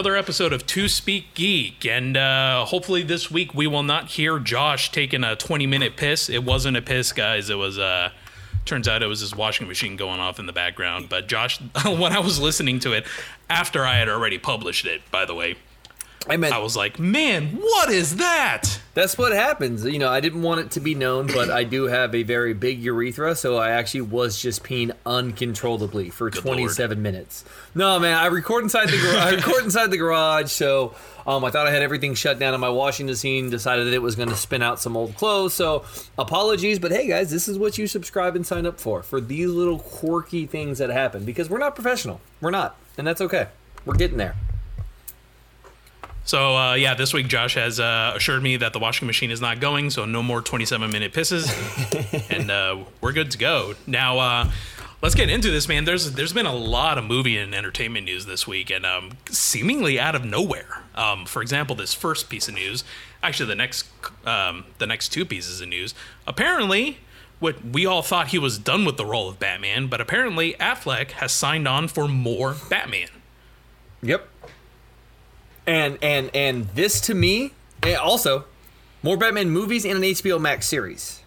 another episode of Two Speak Geek. And uh, hopefully this week we will not hear Josh taking a 20 minute piss. It wasn't a piss, guys. It was, uh, turns out it was his washing machine going off in the background. But Josh, when I was listening to it, after I had already published it, by the way, I meant I was like, man, what is that? that's what happens. You know, I didn't want it to be known, but I do have a very big urethra, so I actually was just peeing uncontrollably for 27 minutes. No, man, I record inside the gar- I record inside the garage, so um, I thought I had everything shut down on my washing machine. Decided that it was going to spin out some old clothes, so apologies. But hey, guys, this is what you subscribe and sign up for for these little quirky things that happen because we're not professional. We're not, and that's okay. We're getting there. So uh, yeah, this week Josh has uh, assured me that the washing machine is not going, so no more 27 minute pisses, and uh, we're good to go. Now uh, let's get into this, man. There's there's been a lot of movie and entertainment news this week, and um, seemingly out of nowhere. Um, for example, this first piece of news, actually the next um, the next two pieces of news, apparently. What we all thought he was done with the role of Batman, but apparently Affleck has signed on for more Batman. Yep. And and and this to me, also more Batman movies and an HBO Max series.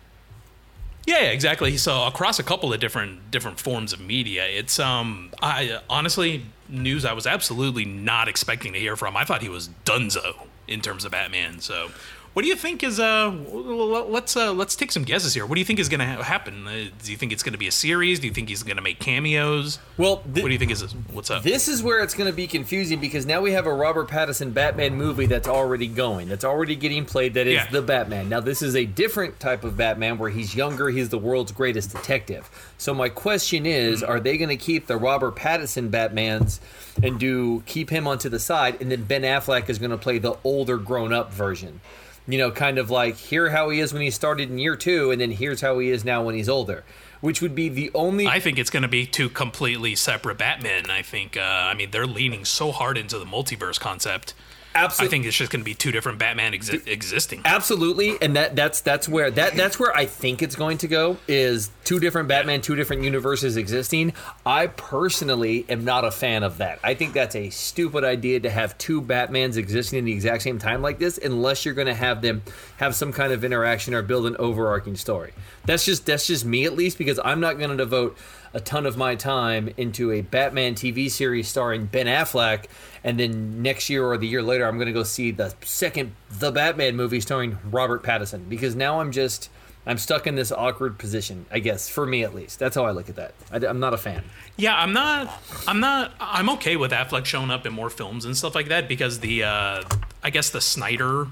Yeah, exactly. So across a couple of different different forms of media, it's um, I honestly news I was absolutely not expecting to hear from. I thought he was Dunzo in terms of Batman. So, what do you think is uh? Let's uh, let's take some guesses here. What do you think is going to ha- happen? Uh, do you think it's going to be a series? Do you think he's going to make cameos? Well, What do you think is what's up? This is where it's going to be confusing because now we have a Robert Pattinson Batman movie that's already going, that's already getting played. That is Yeah. the Batman. Now this is a different type of Batman where he's younger. He's the world's greatest detective. So my question is, Mm-hmm. are they going to keep the Robert Pattinson Batmans and do keep him onto the side, and then Ben Affleck is going to play the older, grown-up version? You know, kind of like here how he is when he started in year two, and then here's how he is now when he's older. Which would be the only I think it's going to be two completely separate Batmen. I think. Uh, I mean, they're leaning so hard into the multiverse concept. I think it's just going to be two different Batman exi- existing. Absolutely, and that that's that's where that that's where I think it's going to go is two different Batman, two different universes existing. I personally am not a fan of that. I think that's a stupid idea to have two Batmans existing in the exact same time like this, unless you're going to have them have some kind of interaction or build an overarching story. That's just that's just me at least because I'm not going to devote a ton of my time into a Batman TV series starring Ben Affleck, and then next year or the year later, I'm going to go see the second The Batman movie starring Robert Pattinson because now I'm just I'm stuck in this awkward position. I guess for me at least, that's how I look at that. I, am not a fan. Yeah, I'm not. I'm not. I'm okay with Affleck showing up in more films and stuff like that because the, uh, I guess the Snyder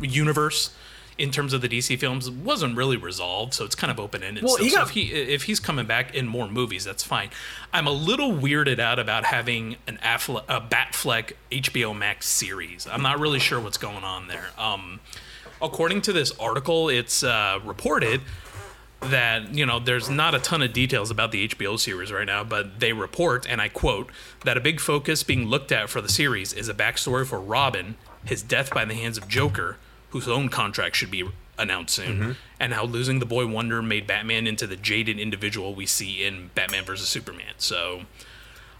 universe, in terms of the DC films, wasn't really resolved. So it's kind of open ended. Well, he so if he if he's coming back in more movies, that's fine. I'm a little weirded out about having an Affleck, a Batfleck HBO Max series. I'm not really sure what's going on there. Um, according to this article, it's uh, reported that you know there's not a ton of details about the HBO series right now, but they report, and I quote, that a big focus being looked at for the series is a backstory for Robin, his death by the hands of Joker, whose own contract should be announced soon, mm-hmm. and how losing the boy Wonder made Batman into the jaded individual we see in Batman vs Superman. So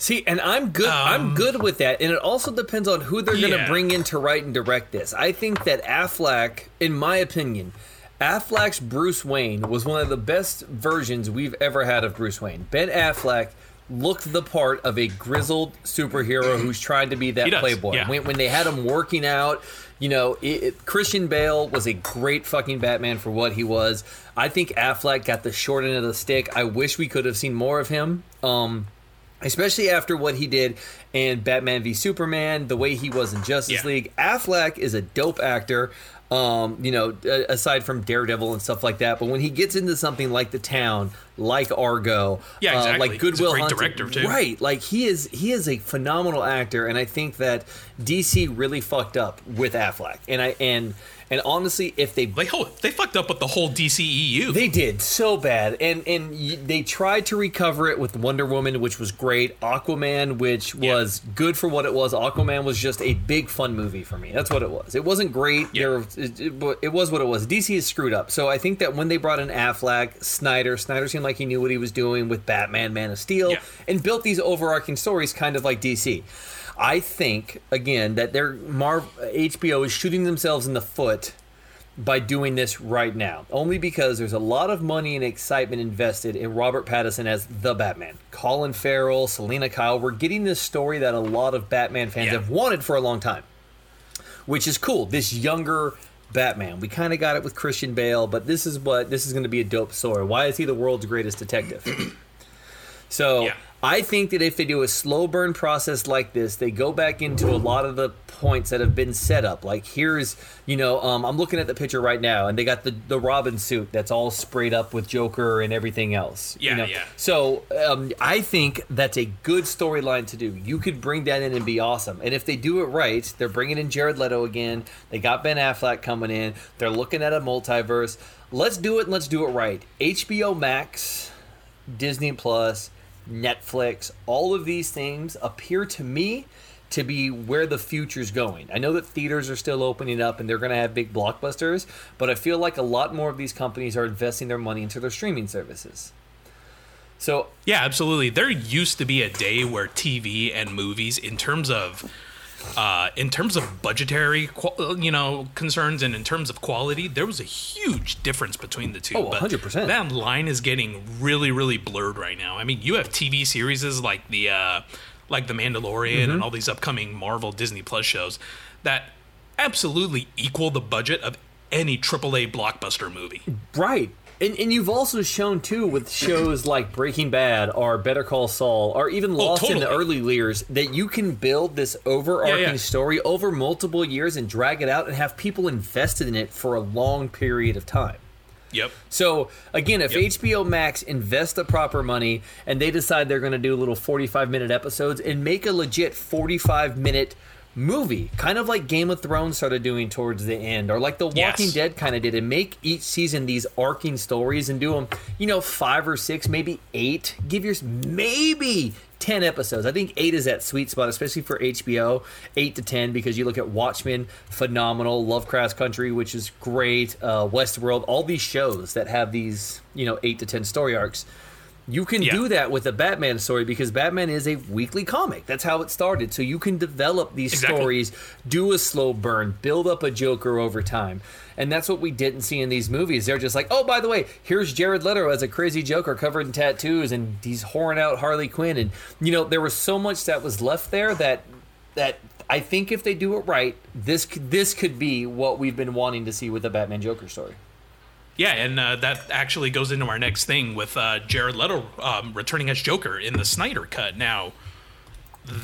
See, and I'm good. I'm um, good with that, and it also depends on who they're going to Yeah. bring in to write and direct this. I think that Affleck, in my opinion, Affleck's Bruce Wayne was one of the best versions we've ever had of Bruce Wayne. Ben Affleck looked the part of a grizzled superhero who's trying to be that playboy. yeah. When, when they had him working out, you know, it, it- Christian Bale was a great fucking Batman for what he was. I think Affleck got the short end of the stick. I wish we could have seen more of him. Um, especially after what he did in Batman v Superman, the way he was in Justice Yeah. League. Affleck is a dope actor. Um, you know, aside from Daredevil and stuff like that, but when he gets into something like The Town, like Argo, Yeah, uh, exactly. like Goodwill Hunting, director, too. right? Like he is, he is a phenomenal actor, and I think that DC really fucked up with Affleck. And I and and honestly, if they they oh, they fucked up with the whole DCEU. they did so bad, and and y- they tried to recover it with Wonder Woman, which was great. Aquaman, which Yeah. was good for what it was. Aquaman was just a big fun movie for me. That's what it was. It wasn't great. Yeah. There, it, it, it was what it was. DC is screwed up. So I think that when they brought in Affleck, Snyder, Snyder seemed like he knew what he was doing with Batman, Man of Steel, Yeah. and built these overarching stories, kind of like DC. I think again that their Marv HBO is shooting themselves in the foot by doing this right now. Only because there's a lot of money and excitement invested in Robert Pattinson as the Batman. Colin Farrell, Selina Kyle, we're getting this story that a lot of Batman fans Yeah. have wanted for a long time. Which is cool. This younger Batman. We kind of got it with Christian Bale, but this is what this is going to be a dope story. Why is he the world's greatest detective? So Yeah. I think that if they do a slow burn process like this, they go back into a lot of the points that have been set up. Like here's, you know, um, I'm looking at the picture right now, and they got the the Robin suit that's all sprayed up with Joker and everything else. you Yeah, know? yeah. So um, I think that's a good storyline to do. You could bring that in and be awesome. And if they do it right, they're bringing in Jared Leto again. They got Ben Affleck coming in. They're looking at a multiverse. Let's do it. and Let's do it right. HBO Max, Disney Plus, Netflix, all of these things appear to me to be where the future's going. I know that theaters are still opening up and they're going to have big blockbusters, but I feel like a lot more of these companies are investing their money into their streaming services. So Yeah, absolutely. There used to be a day where TV and movies, in terms of, uh, in terms of budgetary, you know, concerns and in terms of quality, there was a huge difference between the two. Oh, But 100%. That line is getting really, really blurred right now. I mean, you have TV series like the, uh, like the Mandalorian Mm-hmm. and all these upcoming Marvel Disney Plus shows that absolutely equal the budget of any AAA blockbuster movie. Right. And, and you've also shown too with shows like Breaking Bad or Better Call Saul or even oh, Lost in the Oh, early years that you can build this overarching Yeah, yeah. story over multiple years and drag it out and have people invested in it for a long period of time. Yep. So again, if Yep. HBO Max invests the proper money and they decide they're going to do little 45 minute episodes and make a legit 45 minute movie, kind of like Game of Thrones started doing towards the end, or like The Walking Yes. Dead kind of did, and make each season these arcing stories and do them, you know, five or six, maybe eight. Give your maybe 10 episodes. I think eight is that sweet spot, especially for HBO. Eight to 10, because you look at Watchmen, phenomenal. Lovecraft Country, which is great. Uh, Westworld, all these shows that have these, you know, eight to 10 story arcs. You can Yeah. do that with a Batman story because Batman is a weekly comic. That's how it started. So you can develop these Exactly. stories, do a slow burn, build up a Joker over time. And that's what we didn't see in these movies. They're just like, oh, by the way, here's Jared Leto as a crazy Joker covered in tattoos, and he's whoring out Harley Quinn. And you know, there was so much that was left there that that I think if they do it right, this could, this could be what we've been wanting to see with the Batman Joker story. Yeah, and uh, that actually goes into our next thing with uh, Jared Leto um, returning as Joker in the Snyder Cut. Now,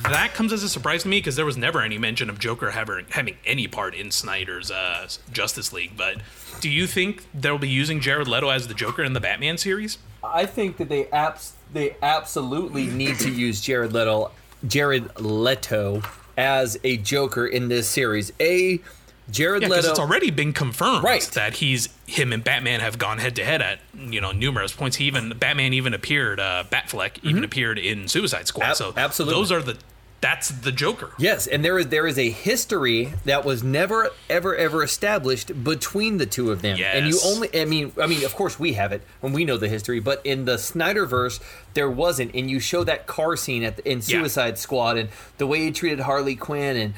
that comes as a surprise to me because there was never any mention of Joker having, having any part in Snyder's uh, Justice League. But do you think they'll be using Jared Leto as the Joker in the Batman series? I think that they abs- they absolutely need to use Jared Leto Jared Leto as a Joker in this series. A Jared Yeah, because Leto it's already been confirmed Right. that he's him and Batman have gone head to head at you know numerous points. He even Batman even appeared, uh, Batfleck even appeared in Suicide Squad. Mm-hmm. Ab- so absolutely. those are the that's the Joker. Yes, and there is there is a history that was never ever ever established between the two of them. Yes. And you only I mean I mean of course we have it and we know the history, but in the Snyderverse there wasn't and you show that car scene at the, in Yeah. Suicide Squad and the way he treated Harley Quinn and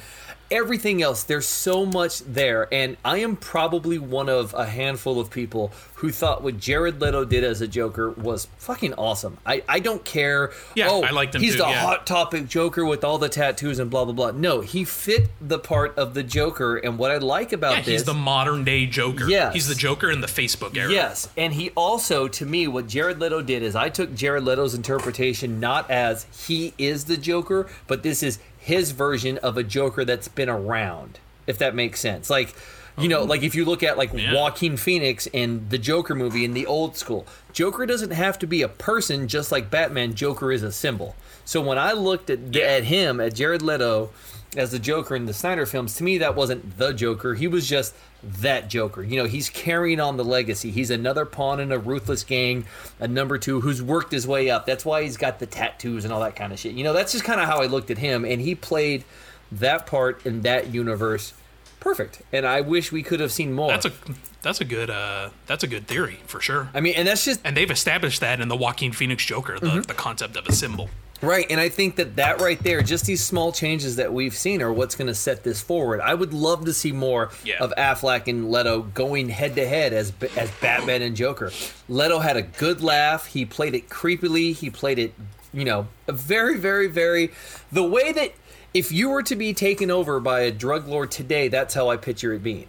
everything else there's so much there and I am probably one of a handful of people who thought what Jared Leto did as a Joker was fucking awesome. I I don't care Yeah, oh, I liked him he's too, the yeah. hot topic Joker with all the tattoos and blah blah blah. No, he fit the part of the Joker, and what I like about Yeah, this, he's the modern day Joker. Yes. He's the Joker in the Facebook era. yes, and he also, to me, what Jared Leto did is I took Jared Leto's interpretation not as he is the Joker, but this is his version of a Joker that's been around. If that makes sense, like. You know, like if you look at like Yeah. Joaquin Phoenix in the Joker movie in the old school, Joker doesn't have to be a person just like Batman. Joker is a symbol. So when I looked at Yeah. at him, at Jared Leto as the Joker in the Snyder films, to me that wasn't the Joker. He was just that Joker. You know, he's carrying on the legacy. He's another pawn in a ruthless gang, a number two who's worked his way up. That's why he's got the tattoos and all that kind of shit. You know, that's just kind of how I looked at him, and he played that part in that universe perfect. And I wish we could have seen more. That's a that's a good uh that's a good theory for sure. I mean, and that's just And they've established that in the Joaquin Phoenix Joker, the, Mm-hmm. the concept of a symbol. Right, and I think that that right there, just these small changes that we've seen, are what's going to set this forward. I would love to see more Yeah. of Affleck and Leto going head to head as as Batman and Joker. Leto had a good laugh. He played it creepily. He played it, you know, very, very, very the way that if you were to be taken over by a drug lord today, that's how I picture it being.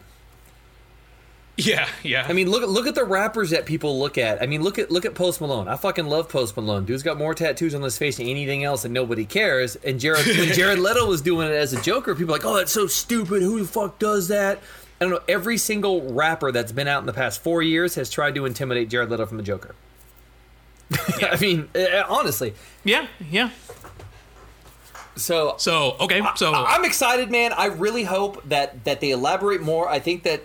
Yeah, yeah. I mean, look at look at the rappers that people look at. I mean, look at look at Post Malone. I fucking love Post Malone. Dude's got more tattoos on his face than anything else, and nobody cares. And Jared when Jared Leto was doing it as a Joker, people like, oh, that's so stupid. Who the fuck does that? I don't know. Every single rapper that's been out in the past four years has tried to intimidate Jared Leto from the Joker. I mean, uh, honestly. yeah, yeah. So So okay, so I- I'm excited, man. I really hope that that they elaborate more. I think that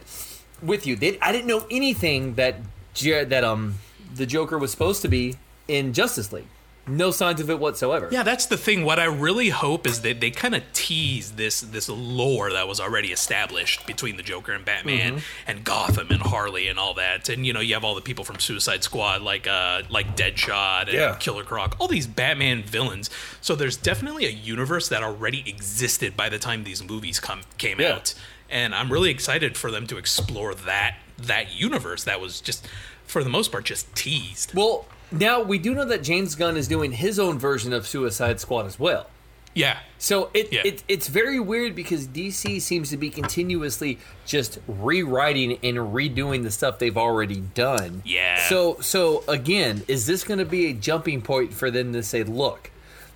with you, they, I didn't know anything that that um the Joker was supposed to be in Justice League. No signs of it whatsoever. Yeah, that's the thing. What I really hope is that they kind of tease this this lore that was already established between the Joker and Batman Mm-hmm. and Gotham and Harley and all that. And you know, you have all the people from Suicide Squad like uh like Deadshot and Yeah. Killer Croc, all these Batman villains. So there's definitely a universe that already existed by the time these movies come came Yeah. out. And I'm really excited for them to explore that that universe that was just for the most part just teased. Well, now we do know that James Gunn is doing his own version of Suicide Squad as well. Yeah. So it, Yeah. it it's very weird because DC seems to be continuously just rewriting and redoing the stuff they've already done. Yeah. So so again, is this going to be a jumping point for them to say, look,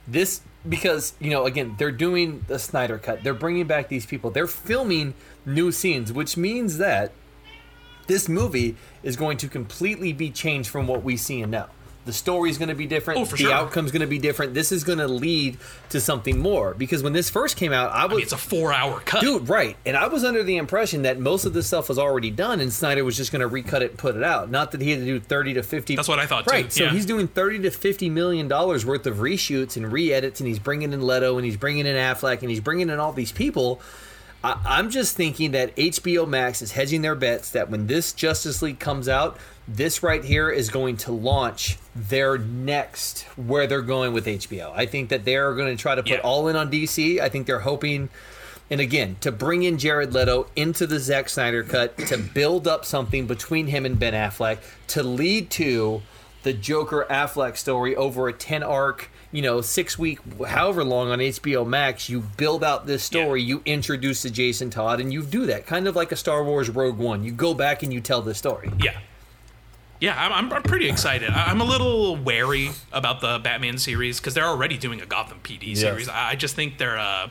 this because you know again they're doing the Snyder cut, they're bringing back these people, they're filming new scenes, which means that this movie is going to completely be changed from what we see and now. The story is going to be different. Oh, for the sure. outcome's going to be different. This is going to lead to something more. Because when this first came out, I was I mean, it's a four hour cut. dude right, and I was under the impression that most of this stuff was already done, and Snyder was just going to recut it and put it out. Not that he had to do thirty to fifty. That's what I thought, too. Right. So Yeah. he's doing thirty to fifty million dollars worth of reshoots and re-edits, and he's bringing in Leto, and he's bringing in Affleck, and he's bringing in all these people. I, I'm just thinking that HBO Max is hedging their bets that when this Justice League comes out, this right here is going to launch their next where they're going with HBO. I think that they're going to try to put Yeah. all in on DC. I think they're hoping, and again, to bring in Jared Leto into the Zack Snyder cut to build up something between him and Ben Affleck to lead to the Joker Affleck story over a 10 arc, you know, six week, however long on HBO Max. You build out this story, you introduce the Jason Todd, and you do that kind of like a Star Wars Rogue One. You go back and you tell the story. Yeah. Yeah, I'm, I'm, pretty excited. I'm a little wary about the Batman series because they're already doing a Gotham PD series. I, I just think they're. Uh,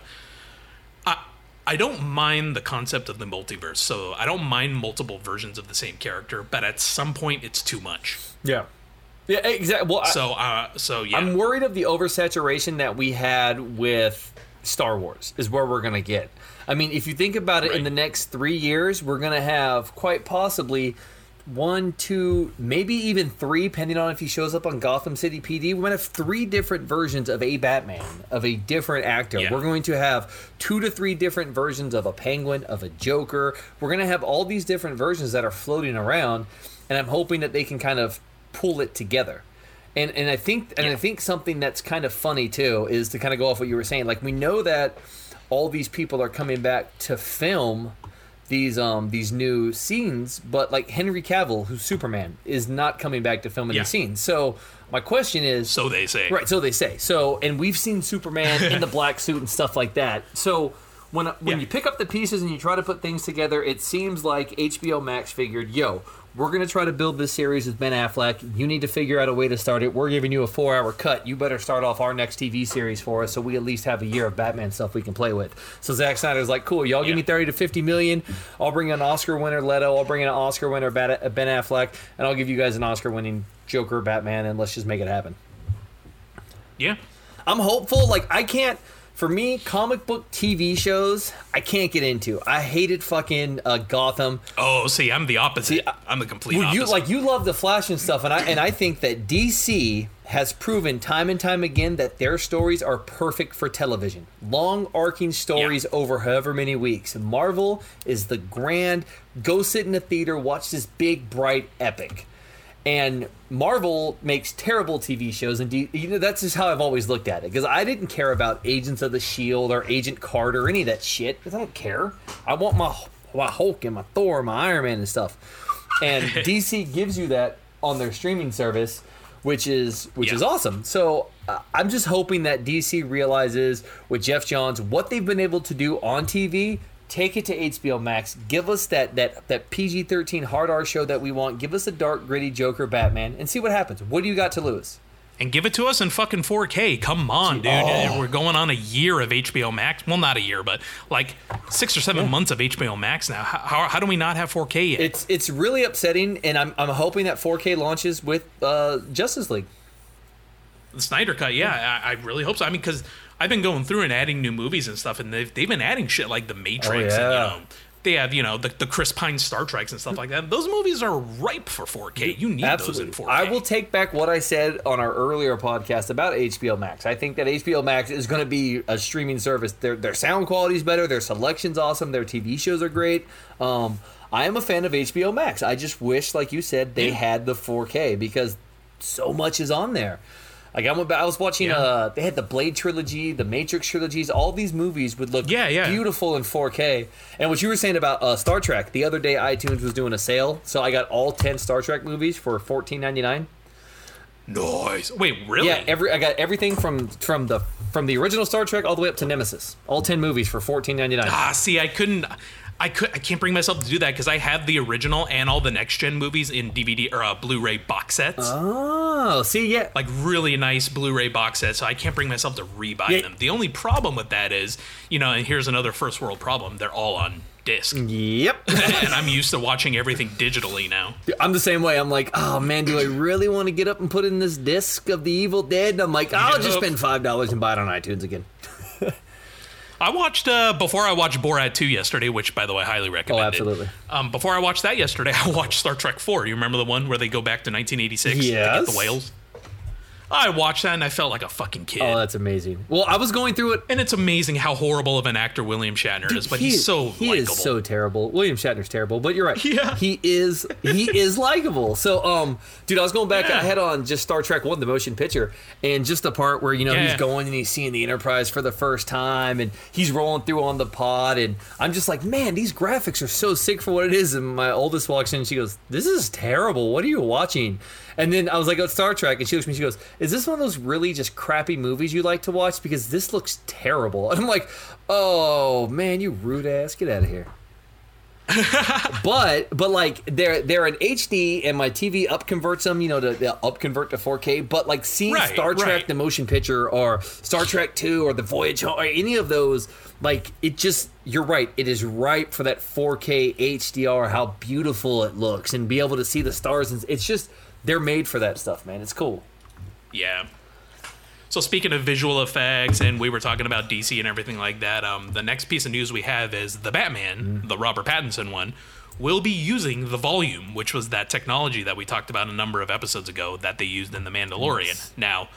I, I don't mind the concept of the multiverse, so I don't mind multiple versions of the same character, but at some point it's too much. Yeah. Yeah, exactly. Well, So, uh, so yeah. I'm worried of the oversaturation that we had with Star Wars is where we're going to get. I mean, if you think about it, in the next three years, we're going to have quite possibly one, two, maybe even three, depending on if he shows up on Gotham City PD. We might have three different versions of a Batman, of a different actor. Yeah. We're going to have two to three different versions of a Penguin, of a Joker. We're going to have all these different versions that are floating around, and I'm hoping that they can kind of pull it together. And and I think and I think something that's kind of funny too is to kind of go off what you were saying. Like we know that all these people are coming back to film these um these new scenes, but like Henry Cavill, who's Superman, is not coming back to film any Yeah. scenes. So my question is so they say. Right, so they say. So, and we've seen Superman in the black suit and stuff like that. So, when when Yeah. you pick up the pieces and you try to put things together, it seems like HBO Max figured, yo, we're going to try to build this series with Ben Affleck. You need to figure out a way to start it. We're giving you a four hour cut. You better start off our next TV series for us so we at least have a year of Batman stuff we can play with. So, Zack Snyder's like, cool, y'all give me 30 to 50 million. I'll bring an Oscar winner Leto. I'll bring in an Oscar winner Ben Affleck. And I'll give you guys an Oscar winning Joker Batman. And let's just make it happen. Yeah. I'm hopeful. Like I can't for me, comic book TV shows, I can't get into. I hated fucking uh, Gotham. Oh, see, I'm the opposite. I'm the complete Well, opposite. you like you love the Flash and stuff, and I and I think that DC has proven time and time again that their stories are perfect for television. Long arcing stories Yeah. over however many weeks. Marvel is the grand go sit in a theater, watch this big bright epic. And Marvel makes terrible TV shows, and D- you know that's just how I've always looked at it. Because I didn't care about Agents of the Shield or Agent Carter or any of that shit. Because I don't care. I want my my Hulk and my Thor, my Iron Man and stuff. And DC gives you that on their streaming service, which is which is awesome. So uh, I'm just hoping that DC realizes with Geoff Johns what they've been able to do on TV. Take it to HBO Max. Give us that that that PG-13 hard R show that we want. Give us a dark, gritty Joker Batman, and see what happens. What do you got to lose? and give it to us in fucking 4K. Come on, dude. Oh. We're going on a year of HBO Max. Well, not a year, but like six or seven months of HBO Max now. How, how, how do we not have 4K yet? It's it's really upsetting, and I'm I'm hoping that 4K launches with uh, Justice League. the Snyder Cut, yeah, I, I really hope so. I mean, because I've been going through and adding new movies and stuff, and they've, they've been adding shit like The Matrix, Oh, yeah. you know, they have, you know, the, the Chris Pine Star Treks and stuff like that. Those movies are ripe for 4K. You need those in 4K. I will take back what I said on our earlier podcast about HBO Max. I think that HBO Max is going to be a streaming service. Their their sound quality is better. Their selection's awesome. Their TV shows are great. Um, I am a fan of HBO Max. I just wish, like you said, they Yeah. had the 4K because so much is on there. Like I went I was watching. Yeah. Uh, they had the Blade trilogy, the Matrix trilogies. All these movies would look Yeah, yeah. beautiful in 4K. And what you were saying about uh, Star Trek, the other day iTunes was doing a sale, so I got all 10 Star Trek movies for 14.99. Nice. Wait, really? Yeah, every I got everything from from the from the original Star Trek all the way up to Nemesis. All 10 movies for 14.99. Ah, see, I couldn't. I could. I can't bring myself to do that because I have the original and all the next gen movies in DVD or uh, Blu-ray box sets. Oh, see, yeah. like really nice Blu-ray box sets, so I can't bring myself to rebuy Yeah. them. The only problem with that is, you know, and here's another first world problem: they're all on disc, Yep. and I'm used to watching everything digitally now. I'm the same way. I'm like, oh man, do I really want to get up and put in this disc of The Evil Dead? And I'm like, I'll just spend five dollars and buy it on iTunes again. I watched uh, before I watched Borat 2 yesterday, which by the way, I highly recommend. Oh, absolutely. Um, before I watched that yesterday, I watched Star Trek 4. You remember the one where they go back to 1986 to get the whales? I watched that and I felt like a fucking kid. Oh, that's amazing. Well, I was going through it. and it's amazing how horrible of an actor William Shatner is, but He- he's so he likable. is so terrible. William Shatner's terrible, but you're right. Yeah. he is he is likable. So, um, dude, I was going back. Yeah. I had on just Star Trek One, the motion picture, and just the part where you know he's going and he's seeing the Enterprise for the first time, and he's rolling through on the pod, and I'm just like, man, these graphics are so sick for what it is. And my oldest walks in, and she goes, "This is terrible. What are you watching?" And then I was like, "Oh, Star Trek," and she looks at me, she goes, "Is this one of those really just crappy movies you like to watch? Because this looks terrible." And I'm like, "Oh man, you rude ass, get out of here." but but like they're they're in HD and my TV up converts them, you know, to, to up convert to 4K. But like seeing Right, Star Trek right. the motion picture or Star Trek 2 or the Voyage Home or any of those, like it just you're right, it is ripe for that 4K HDR, how beautiful it looks, and be able to see the stars. And it's just they're made for that stuff, man. It's cool. Yeah. So speaking of visual effects, and we were talking about DC and everything like that, um, the next piece of news we have is the Batman, the Robert Pattinson one, will be using the volume, which was that technology that we talked about a number of episodes ago that they used in The Mandalorian. Now,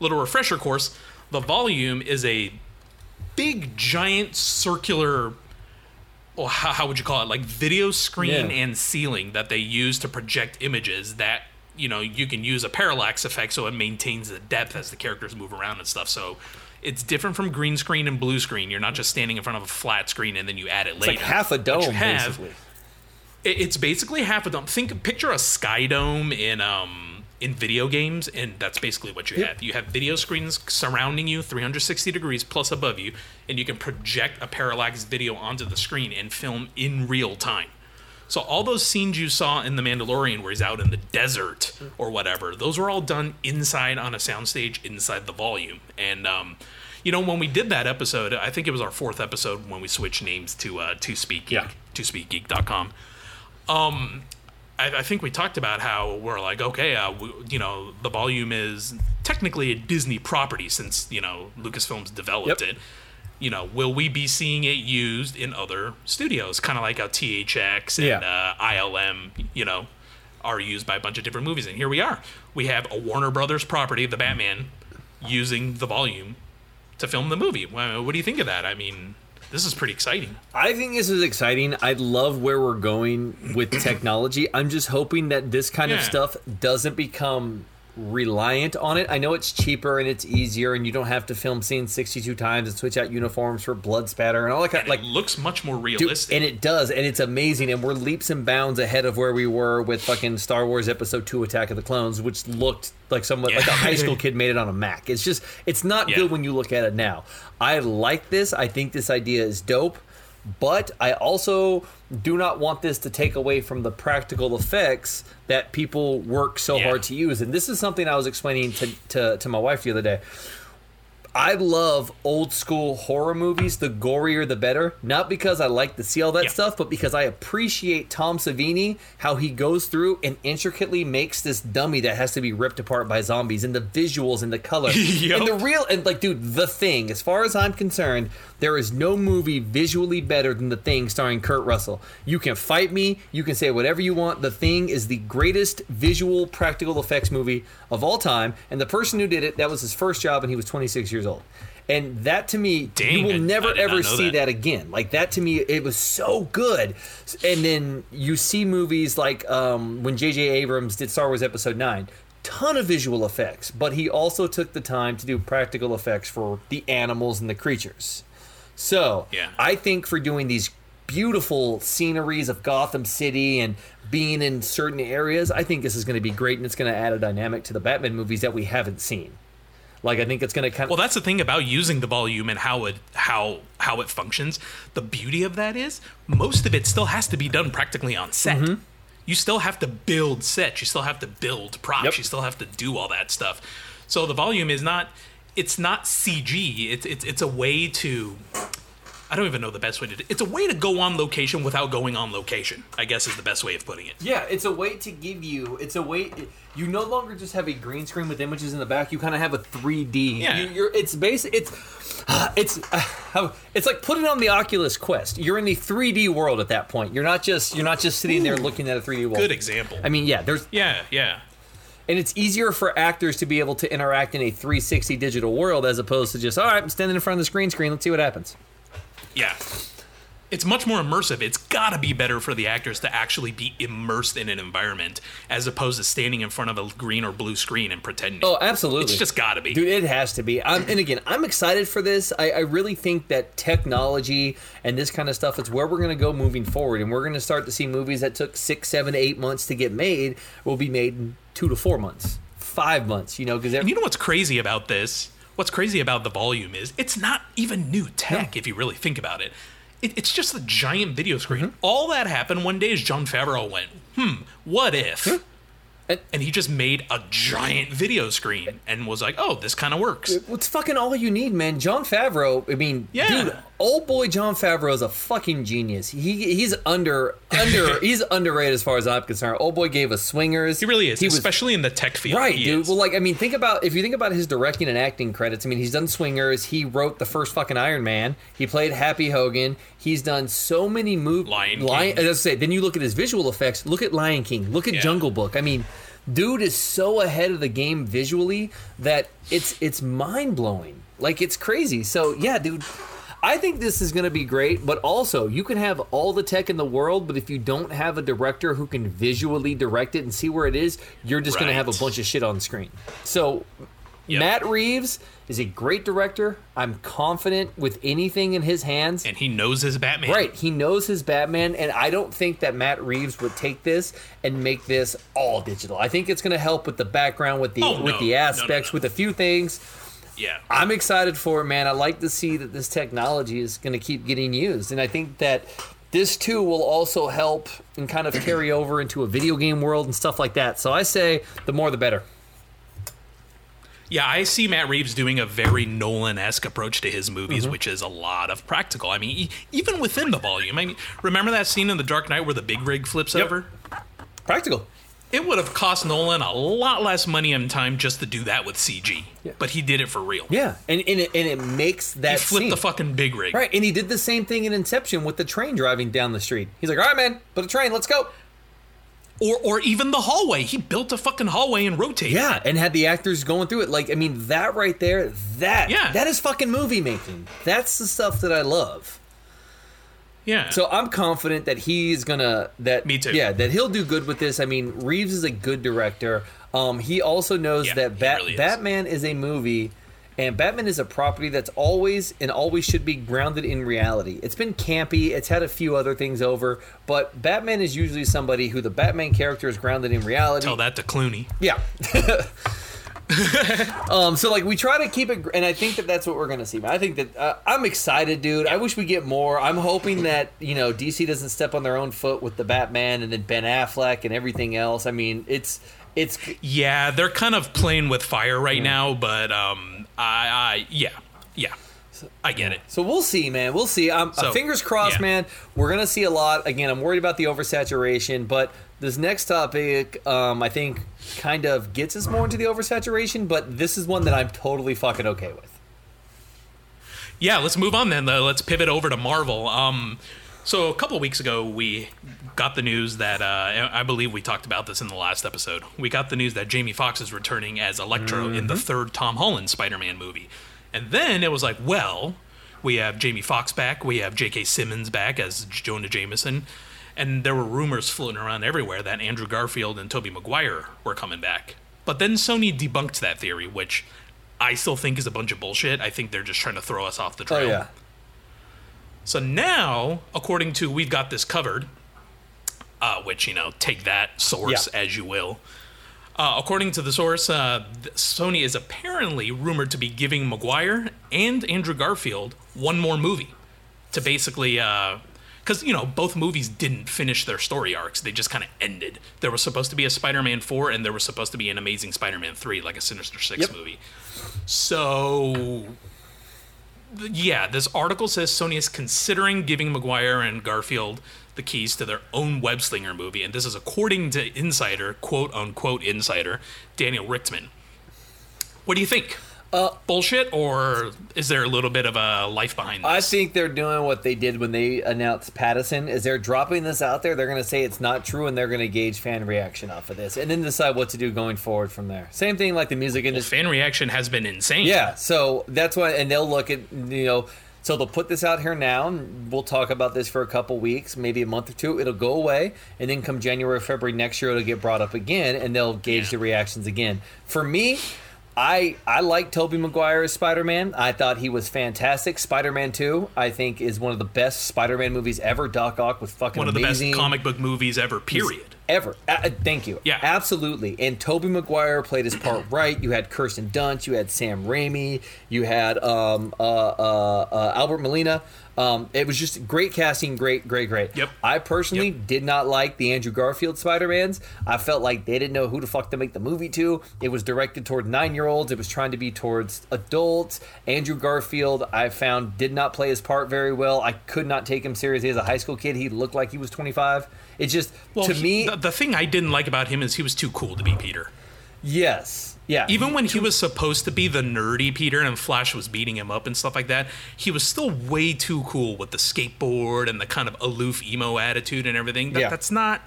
little refresher course, the volume is a big, giant, circular. Well, how, how would you call it? Like video screen Yeah. and ceiling that they use to project images that you know you can use a parallax effect so it maintains the depth as the characters move around and stuff. So it's different from green screen and blue screen. You're not just standing in front of a flat screen and then you add it It's later. like half a dome, have- basically. it's basically half a dome. Think, picture a sky dome in um in video games, and that's basically what you have. You have video screens surrounding you, 360 degrees plus above you, and you can project a parallax video onto the screen and film in real time. So all those scenes you saw in The Mandalorian, where he's out in the desert or whatever, those were all done inside on a soundstage inside the volume. And um, you know, when we did that episode, I think it was our fourth episode when we switched names to uh, to speak Yeah. to speakgeek.com. Um, I, I think we talked about how we're like, okay, uh, we, you know, the volume is technically a Disney property since you know Lucasfilms developed Yep. it. You know, will we be seeing it used in other studios, kind of like how THX and Yeah. uh, ILM, you know, are used by a bunch of different movies? And here we are. We have a Warner Brothers property, the Batman, using the volume to film the movie. Well, What do you think of that? I mean, this is pretty exciting. I think this is exciting. I love where we're going with technology. I'm just hoping that this kind of stuff doesn't become reliant on it. I know it's cheaper and it's easier, and you don't have to film scenes 62 times and switch out uniforms for blood spatter and all that kind. And Like it looks much more Dude, realistic. and it does, and it's amazing, and we're leaps and bounds ahead of where we were with fucking Star Wars Episode Two: Attack of the Clones, which looked like somewhat like a high school kid made it on a Mac. It's just, it's not Yeah. good when you look at it now. I like this. I think this idea is dope, but I also do not want this to take away from the practical effects that people work so Yeah. hard to use. And this is something I was explaining to, to, to my wife the other day. I love old school horror movies. The gorier, the better. Not because I like to see all that Yeah. stuff, but because I appreciate Tom Savini, how he goes through and intricately makes this dummy that has to be ripped apart by zombies, and the visuals and the color. Yup. And the real, and like, dude, The Thing, as far as I'm concerned, there is no movie visually better than The Thing starring Kurt Russell. You can fight me, you can say whatever you want. The Thing is the greatest visual practical effects movie of all time, and the person who did it, that was his first job, and he was 26 years old. And that to me, Dang, you will never I ever see that. that again. Like that to me, it was so good. And then you see movies like um, when J.J. Abrams did Star Wars Episode Nine, ton of visual effects, but he also took the time to do practical effects for the animals and the creatures. So Yeah. I think for doing these beautiful sceneries of Gotham City and being in certain areas, I think this is going to be great, and it's going to add a dynamic to the Batman movies that we haven't seen. Like I think it's going to kind of Well, that's the thing about using the volume and how it how how it functions. The beauty of that is most of it still has to be done practically on set. Mm-hmm. You still have to build sets. You still have to build props. Yep. You still have to do all that stuff. So the volume is not it's not CG. It's it's it's a way to I don't even know the best way to do It's a way to go on location without going on location. I guess is the best way of putting it. Yeah, it's a way to give you. It's a way. You no longer just have a green screen with images in the back. You kind of have a 3D. Yeah. You, you're. It's basic. It's. It's. Uh, it's like putting on the Oculus Quest. You're in the 3D world at that point. You're not just. You're not just sitting there looking at a 3D world. Good example. I mean, yeah. There's. yeah, yeah. And it's easier for actors to be able to interact in a 360 digital world as opposed to just. All right, I'm standing in front of the screen screen. Let's see what happens. Yeah. It's much more immersive. It's got to be better for the actors to actually be immersed in an environment as opposed to standing in front of a green or blue screen and pretending. Oh, absolutely. It's just got to be. Dude, it has to be. I'm, and again, I'm excited for this. I, I really think that technology and this kind of stuff is where we're going to go moving forward. And we're going to start to see movies that took six, seven, eight months to get made will be made in two to four months, five months, you know, because And you know what's crazy about this? What's crazy about the volume is it's not even new tech if you really think about it. it it's just a giant video screen. Mm-hmm. All that happened one day is Jon Favreau went, hmm, what if? And- And he just made a giant video screen and was like, oh, this kind of works. It's fucking all you need, man. Jon Favreau. I mean, Yeah. dude, old boy Jon Favreau is a fucking genius. He he's under under he's underrated as far as I'm concerned. Old boy gave us swingers. He really is, He was especially in the tech field. Right, dude. is. Well, like, I mean, think about if you think about his directing and acting credits. I mean, he's done Swingers. He wrote the first fucking Iron Man. He played Happy Hogan. He's done so many movies. Lion Lion. King. As I say, then you look at his visual effects. Look at Lion King. Look at Yeah. Jungle Book. I mean, dude is so ahead of the game visually that it's it's mind blowing. Like it's crazy. So yeah, dude. I think this is going to be great, but also you can have all the tech in the world, but if you don't have a director who can visually direct it and see where it is, you're just going to have a bunch of shit on screen. So Yep. Matt Reeves is a great director. I'm confident with anything in his hands. and he knows his Batman. Right, he knows his Batman, and I don't think that Matt Reeves would take this and make this all digital. I think it's going to help with the background, with the Oh, with no. the No, no, aspects, no. with a few things. Yeah. I'm excited for it, man. I like to see that this technology is going to keep getting used, and I think that this too will also help and kind of carry over into a video game world and stuff like that. So I say the more the better. Yeah, I see Matt Reeves doing a very Nolan esque approach to his movies, Mm-hmm. which is a lot of practical. I mean, even within the volume. I mean, remember that scene in The Dark Knight where the big rig flips Yep. over? Practical. It would have cost Nolan a lot less money and time just to do that with CG, Yeah. but he did it for real. Yeah, and and it, and it makes that he flipped scene. the fucking big rig. Right, and he did the same thing in Inception with the train driving down the street. He's like, "All right, man, put a train, let's go." Or or even the hallway. He built a fucking hallway and rotated. Yeah, and had the actors going through it. Like, I mean, that right there, that Yeah. that is fucking movie making. That's the stuff that I love. Yeah. So I'm confident that he's gonna that Me too. Yeah, that he'll do good with this. I mean, Reeves is a good director. Um, he also knows Yeah, that Bat- really is. Batman is a movie, and Batman is a property that's always and always should be grounded in reality. It's been campy. It's had a few other things over, but Batman is usually somebody who the Batman character is grounded in reality. Tell that to Clooney. Yeah. um. So like we try to keep it, and I think that that's what we're gonna see. I think that uh, I'm excited, dude. I wish we get more. I'm hoping that you know DC doesn't step on their own foot with the Batman and then Ben Affleck and everything else. I mean, it's it's Yeah, they're kind of playing with fire right now, but um, I, I yeah, yeah, I get it. so we'll see, man. We'll see. Um, So, uh, fingers crossed, yeah. man. We're gonna see a lot. Again, I'm worried about the oversaturation, but this next topic, um, I think, kind of gets us more into the oversaturation. But this is one that I'm totally fucking okay with. Yeah, let's move on then. Uh, Let's pivot over to Marvel. Um, so a couple weeks ago, we got the news that uh, I believe we talked about this in the last episode. We got the news that Jamie Foxx is returning as Electro in the third Tom Holland Spider-Man movie, and then it was like, well, we have Jamie Foxx back, we have J.K. Simmons back as Jonah Jameson, and there were rumors floating around everywhere that Andrew Garfield and Tobey Maguire were coming back. But then Sony debunked that theory, which I still think is a bunch of bullshit. I think they're just trying to throw us off the trail. Oh trail. yeah. So now, according to We've Got This Covered, uh, which, you know, take that source Yeah. as you will. Uh, according to the source, uh, Sony is apparently rumored to be giving Maguire and Andrew Garfield one more movie to basically. Because, you know, both movies didn't finish their story arcs. They just kind of ended. There was supposed to be a Spider Man 4, and there was supposed to be an Amazing Spider Man 3, like a Sinister Six Yep. movie. So yeah, this article says Sony is considering giving Maguire and Garfield the keys to their own web slinger movie, and this is according to insider, quote unquote insider, Daniel Richtman. What do you think? Uh, Bullshit, or is there a little bit of a life behind this? I think they're doing what they did when they announced Pattinson. Is they're dropping this out there? They're going to say it's not true, and they're going to gauge fan reaction off of this, and then decide what to do going forward from there. Same thing like the music industry. fan reaction has been insane. Yeah, so that's why, and they'll look at you know, so they'll put this out here now, and we'll talk about this for a couple weeks, maybe a month or two. It'll go away, and then come January, February next year, it'll get brought up again, and they'll gauge Yeah. the reactions again. For me. I, I like Tobey Maguire as Spider Man. I thought he was fantastic. Spider Man 2, I think, is one of the best Spider Man movies ever. Doc Ock was fucking one of the best comic book movies ever. Period. Ever. Uh, thank you. Yeah. absolutely. And Tobey Maguire played his part right. You had Kirsten Dunst, you had Sam Raimi, you had um, uh, uh, uh, Albert Molina. Um, it was just great casting, great, great, great. Yep. I personally Yep. did not like the Andrew Garfield Spider Mans. I felt like they didn't know who the fuck to make the movie to. It was directed toward nine year olds. It was trying to be towards adults. Andrew Garfield, I found, did not play his part very well. I could not take him seriously as a high school kid. He looked like he was 25. It just, Well, to he- me, the, the thing I didn't like about him is he was too cool to be Peter. Yes. Yeah. Even when he was supposed to be the nerdy Peter and Flash was beating him up and stuff like that, he was still way too cool with the skateboard and the kind of aloof emo attitude and everything. That, Yeah. That's not.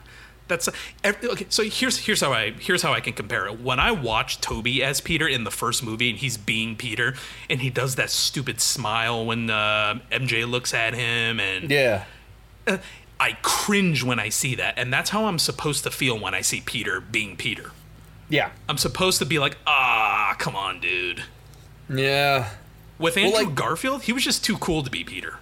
That's okay. So here's here's how I here's how I can compare it. When I watch Tobey as Peter in the first movie and he's being Peter and he does that stupid smile when uh, MJ looks at him and yeah. I cringe when I see that and that's how I'm supposed to feel when I see Peter being Peter. Yeah. I'm supposed to be like, ah, come on, dude. Yeah. With Andrew like- Garfield, he was just too cool to be Peter.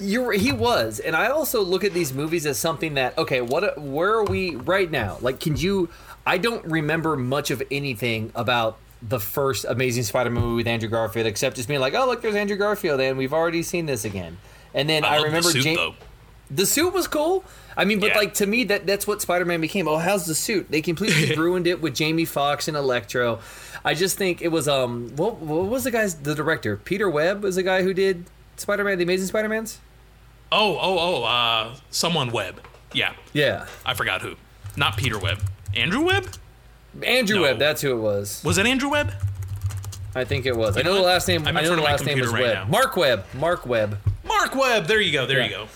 You're he was, and I also look at these movies as something that okay, what where are we right now? Like, can you? I don't remember much of anything about the first Amazing Spider-Man movie with Andrew Garfield, except just being like, oh look, there's Andrew Garfield, and we've already seen this again. And then I, I, remember the suit, Jane-. The suit was cool. I mean, but Yeah. like to me, that that's what Spider-Man became. Oh, how's the suit? They completely ruined it with Jamie Foxx and Electro. I just think it was um, what what was the guy's the director? Peter Webb was the guy who did Spider-Man, the Amazing Spider-Mans. Oh, oh, oh, uh, someone Webb. Yeah, Yeah. I forgot who. Not Peter Webb. Andrew Webb? Andrew No. Webb, that's who it was. Was it Andrew Webb? I think it was. I know know the last name. I'm I know the last name was right Webb. now. Mark Webb. Mark Webb. Mark Webb. There you go. There Yeah. you go.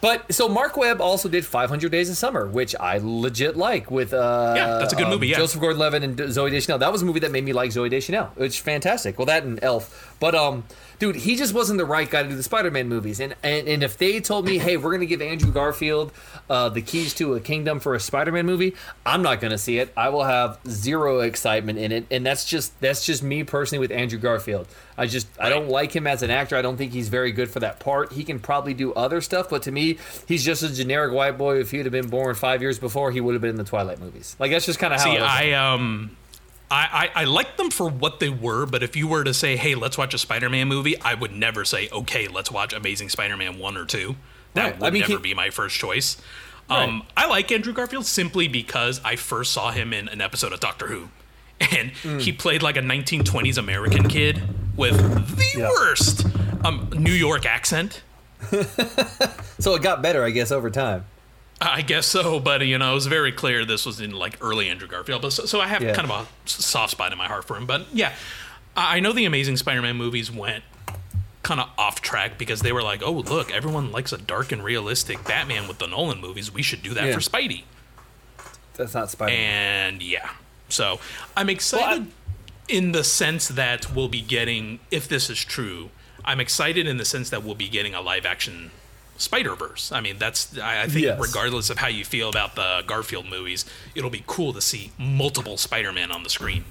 But so Marc Webb also did 500 Days of Summer, which I legit like with uh Yeah, that's a good um, movie, yeah. Joseph Gordon-Levitt and Zooey Deschanel. That was a movie that made me like Zooey Deschanel. It's fantastic. Well, that and Elf. But um dude, he just wasn't the right guy to do the Spider-Man movies. And and, and if they told me, "Hey, we're going to give Andrew Garfield uh, the keys to a kingdom for a Spider-Man movie," I'm not going to see it. I will have zero excitement in it, and that's just that's just me personally with Andrew Garfield. I just I don't like him as an actor. I don't think he's very good for that part. He can probably do other stuff, but to me, he's just a generic white boy. If he'd have been born five years before, he would have been in the Twilight movies. Like that's just kind of how. See, it was. I um, I, I I like them for what they were, but if you were to say, "Hey, let's watch a Spider-Man movie," I would never say, "Okay, let's watch Amazing Spider-Man one or two. That Right. would I mean, never he- be my first choice. Um, I like Andrew Garfield simply because I first saw him in an episode of Doctor Who, and Mm. he played like a 1920s American kid with the Yeah. worst um, New York accent. so it got better, I guess, over time. I guess so, but you know, it was very clear this was in like early Andrew Garfield. But so, so I have Yeah. kind of a soft spot in my heart for him. But yeah, I I know the Amazing Spider-Man movies went kind of off track because they were like, "Oh, look, everyone likes a dark and realistic Batman with the Nolan movies. We should do that Yeah. for Spidey." That's not Spider-Man. And yeah, so I'm excited in the sense that we'll be getting, if this is true, I'm excited in the sense that we'll be getting a live action Spider Verse. I mean, that's I, I think Yes. regardless of how you feel about the Garfield movies, it'll be cool to see multiple Spider Man on the screen.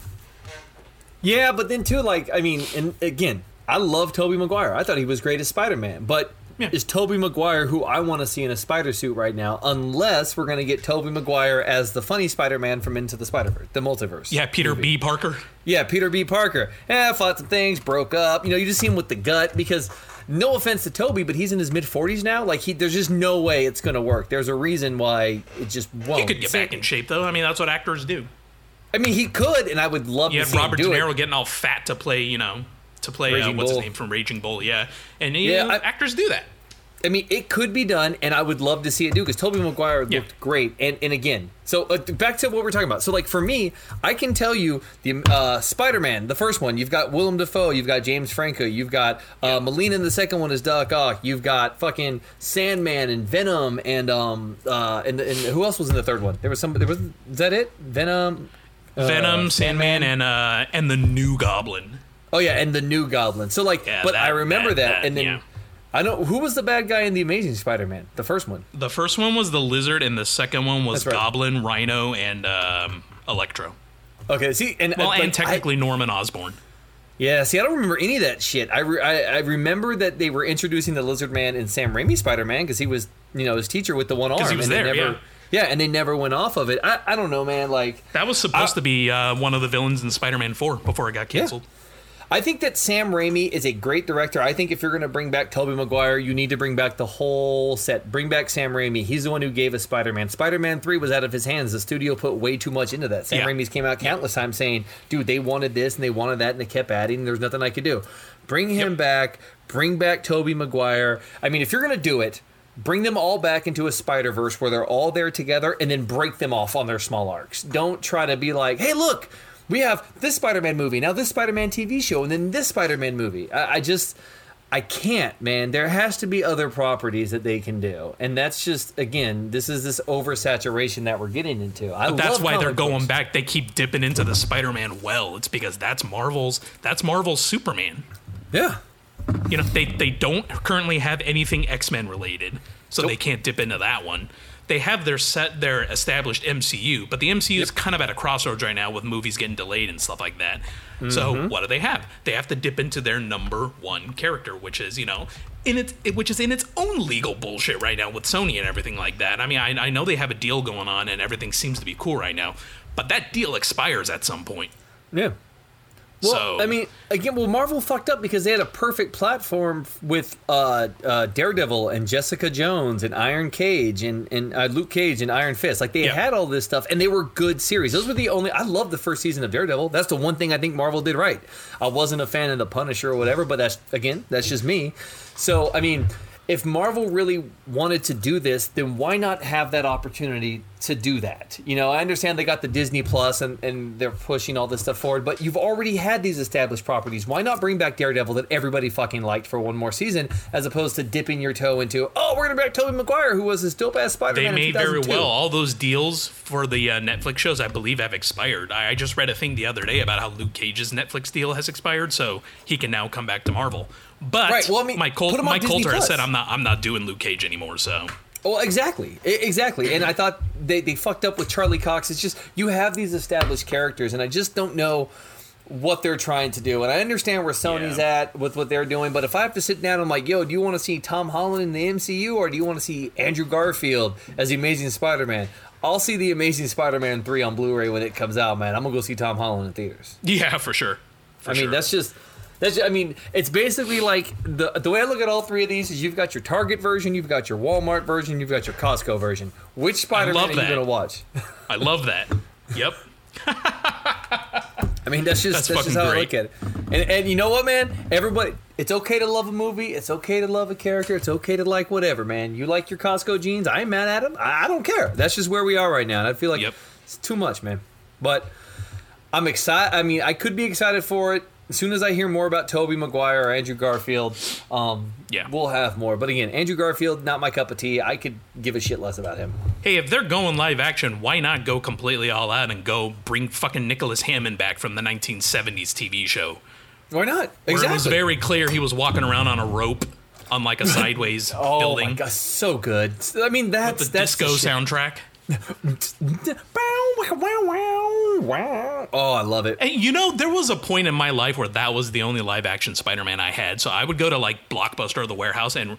Yeah, but then too, like I mean, and again, I love Tobey Maguire. I thought he was great as Spider-Man, but Yeah. is Tobey Maguire who I want to see in a spider suit right now? Unless we're gonna get Tobey Maguire as the funny Spider-Man from Into the Spider-Verse, the multiverse. Yeah, Peter movie. B. Parker. Yeah, Peter B. Parker. Yeah, fought some things, broke up. You know, you just see him with the gut because. No offense to Tobey, but he's in his mid forties now. Like he, there's just no way it's gonna work. There's a reason why it just won't. He could get back in shape though. I mean, that's what actors do. I mean, he could, and I would love You to have see Robert De Niro it. getting all fat to play, you know, to play uh, what's Bull. his name from Raging Bull. Yeah, and you Yeah, know, I- actors do that. I mean, it could be done, and I would love to see it do because Tobey Maguire Yeah. looked great. And and again, so uh, back to what we're talking about. So like for me, I can tell you the uh, Spider-Man, the first one, you've got Willem Dafoe, you've got James Franco, you've got uh, Molina. in The second one is Doc Ock. You've got fucking Sandman and Venom and um uh and, and who else was in the third one? There was some. There was is that it? Venom. uh, Venom, Sandman, and uh, and the new Goblin. Oh yeah, and the new Goblin. So like, Yeah, but that- I remember that, that- that, and then. yeah. I know who was the bad guy in the Amazing Spider-Man, the first one. The first one was the Lizard, and the second one was right. Goblin, Rhino, and um, Electro. Okay, see, and Well, and technically Norman Osborn. Yeah, see, I don't remember any of that shit. I, re- I, I remember that they were introducing the Lizard Man in Sam Raimi's Spider Man because he was, you know, his teacher with the one arm. he was and they there, never, yeah. and they never went off of it. I, I don't know, man. Like, That was supposed Uh, to be uh, one of the villains in Spider-Man 4 before it got canceled. I think that Sam Raimi is a great director. I think if you're going to bring back Tobey Maguire, you need to bring back the whole set. Bring back Sam Raimi. He's the one who gave us Spider Man. Spider Man 3 was out of his hands. The studio put way too much into that. Sam Yeah. Raimi's came out countless times saying, dude, they wanted this and they wanted that, and they kept adding. There's nothing I could do. Bring him Yep. back. Bring back Tobey Maguire. I mean, if you're going to do it, bring them all back into a Spider Verse where they're all there together and then break them off on their small arcs. Don't try to be like, hey, look, we have this Spider Man movie, now this Spider Man TV show, and then this Spider Man movie. I, I just. I can't, man. There has to be other properties that they can do, and that's just again, this is this oversaturation that we're getting into. I That's love why they're going books. back. They keep dipping into the Spider-Man well. It's because that's Marvel's. That's Marvel's Superman. Yeah, You know, they they don't currently have anything X-Men related, so they can't dip into that one. They have their set their established MCU, but the MCU is kind of at a crossroads right now with movies getting delayed and stuff like that. So Mm-hmm. what do they have? They have to dip into their number one character, which is you know in its it- which is in its own legal bullshit right now with Sony and everything like that. I mean, I, I know they have a deal going on and everything seems to be cool right now, but that deal expires at some point. yeah. Well, So- I mean, again, well, Marvel fucked up because they had a perfect platform with uh, uh, Daredevil and Jessica Jones and Iron Cage and, and uh, Luke Cage and Iron Fist. Like they Yeah. had all this stuff, and they were good series. Those were the only. I love the first season of Daredevil. That's the one thing I think Marvel did right. I wasn't a fan of the Punisher or whatever, but that's again, that's just me. So I mean. if Marvel really wanted to do this, then why not have that opportunity to do that? You know, I understand they got the Disney Plus and, and they're pushing all this stuff forward, but you've already had these established properties. Why not bring back Daredevil that everybody fucking liked for one more season, as opposed to dipping your toe into, oh, we're gonna bring back Tobey Maguire, who was this dope ass Spider Man? They may very well. All those deals for the uh, Netflix shows, I believe, have expired. I, I just read a thing the other day about how Luke Cage's Netflix deal has expired, so he can now come back to Marvel. But Right, well, I mean, Mike, Col- put him on Mike Disney Colter has said I'm not I'm not doing Luke Cage anymore. So Well, exactly, exactly. And I thought they, they fucked up with Charlie Cox. It's just you have these established characters, and I just don't know what they're trying to do. And I understand where Sony's Yeah. at with what they're doing, but if I have to sit down, and I'm like, yo, do you want to see Tom Holland in the MCU, or do you want to see Andrew Garfield as the Amazing Spider-Man? I'll see the Amazing Spider-Man three on Blu-ray when it comes out, man. I'm gonna go see Tom Holland in theaters. yeah, for sure. For I mean, sure. that's just. That's, I mean, it's basically like the the way I look at all three of these is you've got your Target version, you've got your Walmart version, you've got your Costco version. Which Spider-Man are you gonna watch? I love that. Yep. I mean, that's just That's that's, just how I look at it. And and you know what, man? Everybody, it's okay to love a movie. It's okay to love a character. It's okay to like whatever, man. You like your Costco jeans? I ain't mad at them. I, I don't care. That's just where we are right now, and I feel like Yep. it's too much, man. But I'm excited. I mean, I could be excited for it. As soon as I hear more about Tobey Maguire or Andrew Garfield, um, Yeah. we'll have more. But again, Andrew Garfield, not my cup of tea. I could give a shit less about him. Hey, if they're going live action, why not go completely all out and go bring fucking Nicholas Hammond back from the 1970s TV show? Why not? Where it was very clear he was walking around on a rope on like a sideways oh building my god, so good. I mean, that's with the that's disco the soundtrack. Oh, I love it. And you know, there was a point in my life where that was the only live action Spider Man I had. So I would go to like Blockbuster or the warehouse and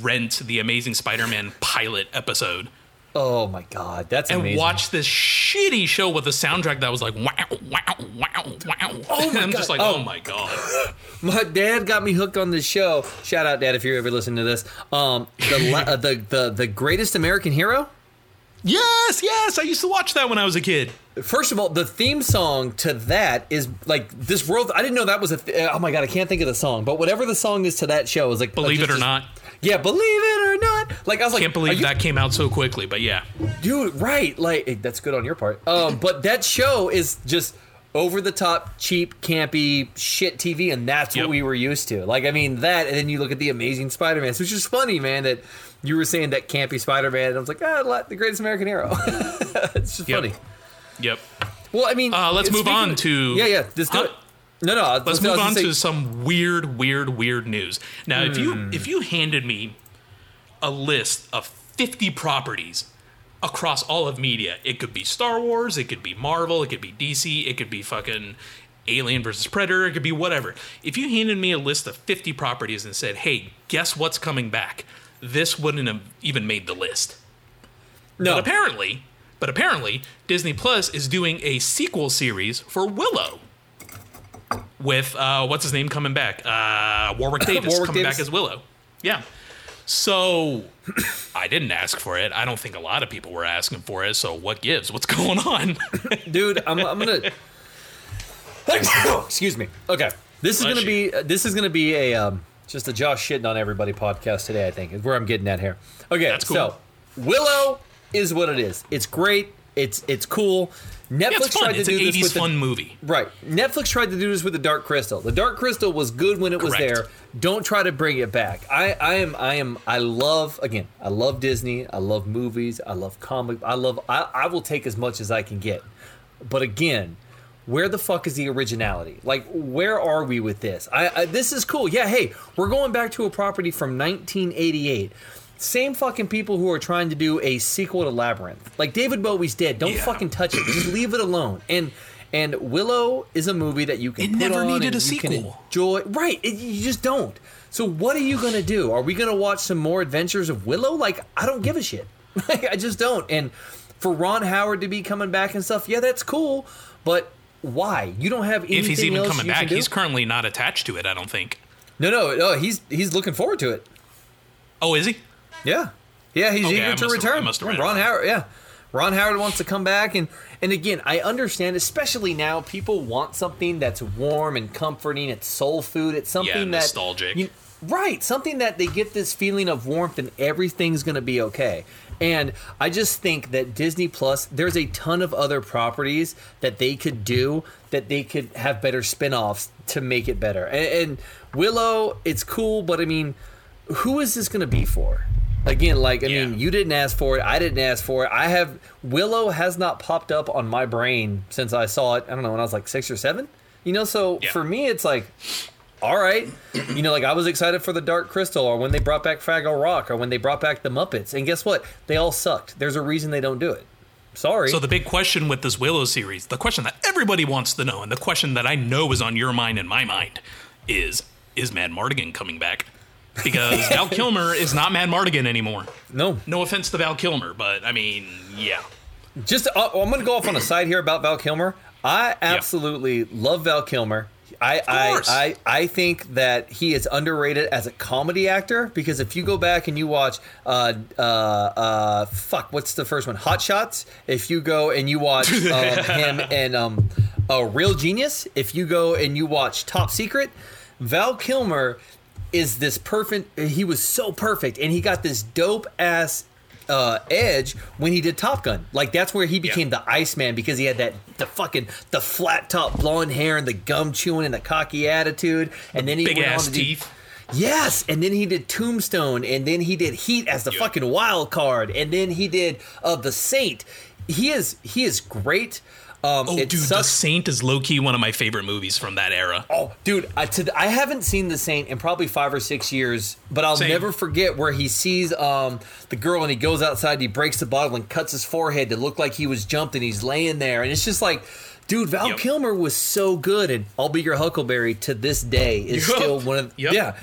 rent the Amazing Spider Man pilot episode Oh my god, that's and amazing. watch this shitty show with a soundtrack that was like wow, wow, wow, wow. Oh my I'm just God. like, oh. Oh. my god. My dad got me hooked on this show. Shout out, Dad, if you're ever listening to this. Um, the uh, the the the greatest American hero. Yes, yes, I used to watch that when I was a kid. First of all, the theme song to that is like this world. I didn't know that was a. Th- oh my god, I can't think of the song. But whatever the song is to that show is like Believe just- it or not. Yeah, believe it or not. Like I was like, Can't believe you- that came out so quickly, but yeah. dude right like that's good on your part um but that show is just over the top cheap campy shit tv and that's Yep. what we were used to like i mean that and then you look at the amazing spider-man which is funny man that you were saying that campy spider-man and i was like ah the greatest american hero it's just Yep. funny Yep. well i mean Uh, let's move on of- to- yeah yeah just do Huh? it no no Let's was move on say- to some weird, weird, weird news. Now, if Hmm. you if you handed me a list of 50 properties across all of media, it could be Star Wars, it could be Marvel, it could be DC, it could be fucking Alien versus Predator, it could be whatever. If you handed me a list of 50 properties and said, "Hey, guess what's coming back?" This wouldn't have even made the list. no But apparently, but apparently, Disney Plus is doing a sequel series for Willow. With uh, what's his name coming back? Uh, Warwick Davis Warwick coming Davis. back as Willow. Yeah. So I didn't ask for it. I don't think a lot of people were asking for it. So what gives? What's going on? dude i'm, I'm gonna excuse me okay this is Bless gonna be uh, this is gonna be a um, just a josh shitting on everybody podcast today i think is where i'm getting at here okay That's cool. so willow is what it is it's great it's it's cool netflix Yeah, it's tried to It's do this 80s with the- fun movie. Right. Netflix tried to do this with the Dark Crystal. The Dark Crystal was good when it was there. Don't try to bring it back. I, I am I am I love again, I love Disney, I love movies, I love comic I love I, I will take as much as I can get. But again, where the fuck is the originality? Like, where are we with this? I, I this is cool. Yeah, hey, we're going back to a property from 1988. Same fucking people who are trying to do a sequel to Labyrinth. Like David Bowie's dead. Don't Yeah. fucking touch it. Just leave it alone. And and Willow is a movie that you can It never needed and a sequel. enjoy. Right? It, you just don't. So what are you gonna do? Are we gonna watch some more Adventures of Willow? Like I don't give a shit. Like I just don't. And for Ron Howard to be coming back and stuff, yeah, that's cool. But why? You don't have anything If he's even coming back, he's currently not attached to it. I don't think. no, no, no. He's he's looking forward to it. Oh, is he? Yeah, yeah. He's Okay, eager to return. Have Yeah, Ron. Howard. Yeah, Ron Howard wants to come back, and and again, I understand, especially now, people want something that's warm and comforting. It's soul food. It's something that nostalgic. you- right, something that they get this feeling of warmth, and everything's gonna be okay. And I just think that Disney Plus, there's a ton of other properties that they could do that they could have better spin-offs to make it better. And, and Willow, it's cool, but I mean, who is this going to be for? Again, like I Yeah. mean, you didn't ask for it. I didn't ask for it. I have Willow has not popped up on my brain since I saw it. I don't know when I was like six or seven. You know, so Yeah. for me, it's like, all right. You know, like I was excited for the Dark Crystal, or when they brought back Fraggle Rock, or when they brought back the Muppets. And guess what? They all sucked. There's a reason they don't do it. Sorry. So the big question with this Willow series, the question that everybody wants to know, and the question that I know is on your mind and my mind, is is Madmartigan coming back? Because Val Kilmer is not Madmartigan anymore. no, No offense to Val Kilmer, but I mean, yeah. just uh, I'm going to go off on a side here about Val Kilmer. I absolutely love Val Kilmer. I, I. I I think that he is underrated as a comedy actor because if you go back and you watch uh uh uh fuck what's the first one Hot Shots if you go and you watch um, him and um uh, Real Genius if you go and you watch Top Secret Val Kilmer is this perfect he was so perfect and he got this dope ass uh, edge when he did Top Gun. Like that's where he became the Iceman because he had that the fucking the flat top blonde hair and the gum chewing and the cocky attitude. And then he Big went ass on to do- teeth. Yes, and then he did Tombstone, and then he did Heat as the Yeah. fucking wild card, and then he did uh, the Saint. He is he is great. Um, Oh, dude, The. Saint is low key one of my favorite movies from that era. Oh, dude, I, to, I haven't seen The Saint in probably five or six years, but I'll Same. never forget where he sees um, the girl and he goes outside, and he breaks the bottle and cuts his forehead to look like he was jumped, and he's laying there, and it's just like, dude, Val Yep. Kilmer was so good, and I'll be your Huckleberry to this day is Yup. still one of Yep. yeah.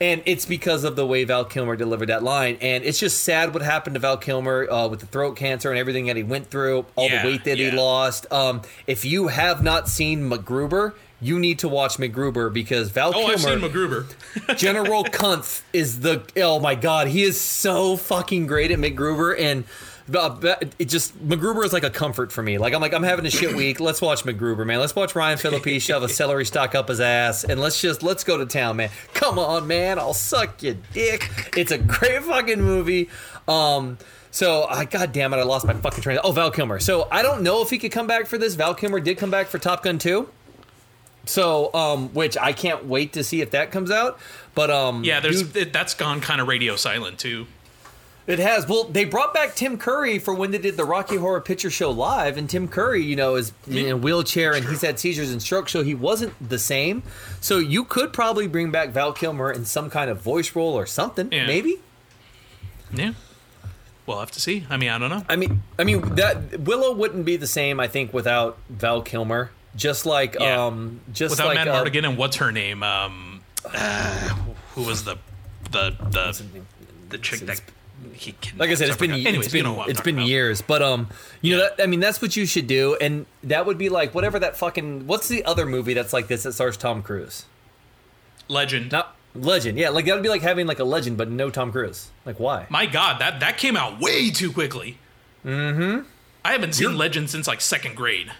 And it's because of the way Val Kilmer delivered that line. And it's just sad what happened to Val Kilmer uh, with the throat cancer and everything that he went through, all Yeah, the weight that he lost. Um, if you have not seen MacGruber, you need to watch MacGruber because Val Oh, I've seen Kilmer, MacGruber. General Kuntz, is the oh my god, he is so fucking great at MacGruber and. Uh, It just MacGruber is like a comfort for me. Like I'm like I'm having a shit week. Let's watch MacGruber, man. Let's watch Ryan Phillippe shove a celery stalk up his ass, and let's just let's go to town, man. Come on, man. I'll suck your dick. It's a great fucking movie. Um, so I god damn it, I lost my fucking train. Oh, Val Kilmer. So I don't know if he could come back for this. Val Kilmer did come back for Top Gun 2. So, um, which I can't wait to see if that comes out. But um, Yeah, there's dude, that's gone kind of radio silent too. It has. Well, they brought back Tim Curry for when they did the Rocky Horror Picture Show live, and Tim Curry, you know, is in a wheelchair and he's had seizures and stroke, so he wasn't the same. So you could probably bring back Val Kilmer in some kind of voice role or something, Yeah. maybe. Yeah, we'll have to see. I mean, I don't know. I mean, I mean that Willow wouldn't be the same, I think, without Val Kilmer. Just like, Yeah. um, just Without like Matt uh, Mardigan and what's her name? Um, uh, who was the the the the chick that he like I said, it's been Anyways, it's been you know it's been about. years, but um, you know, that, I mean, that's what you should do, and that would be like whatever that fucking what's the other movie that's like this that stars Tom Cruise? Legend. Not Legend, yeah, like that would be like having like a legend, but no Tom Cruise. Like why? My God, that that came out way too quickly. Mm-hmm. I haven't seen Legend since like second grade.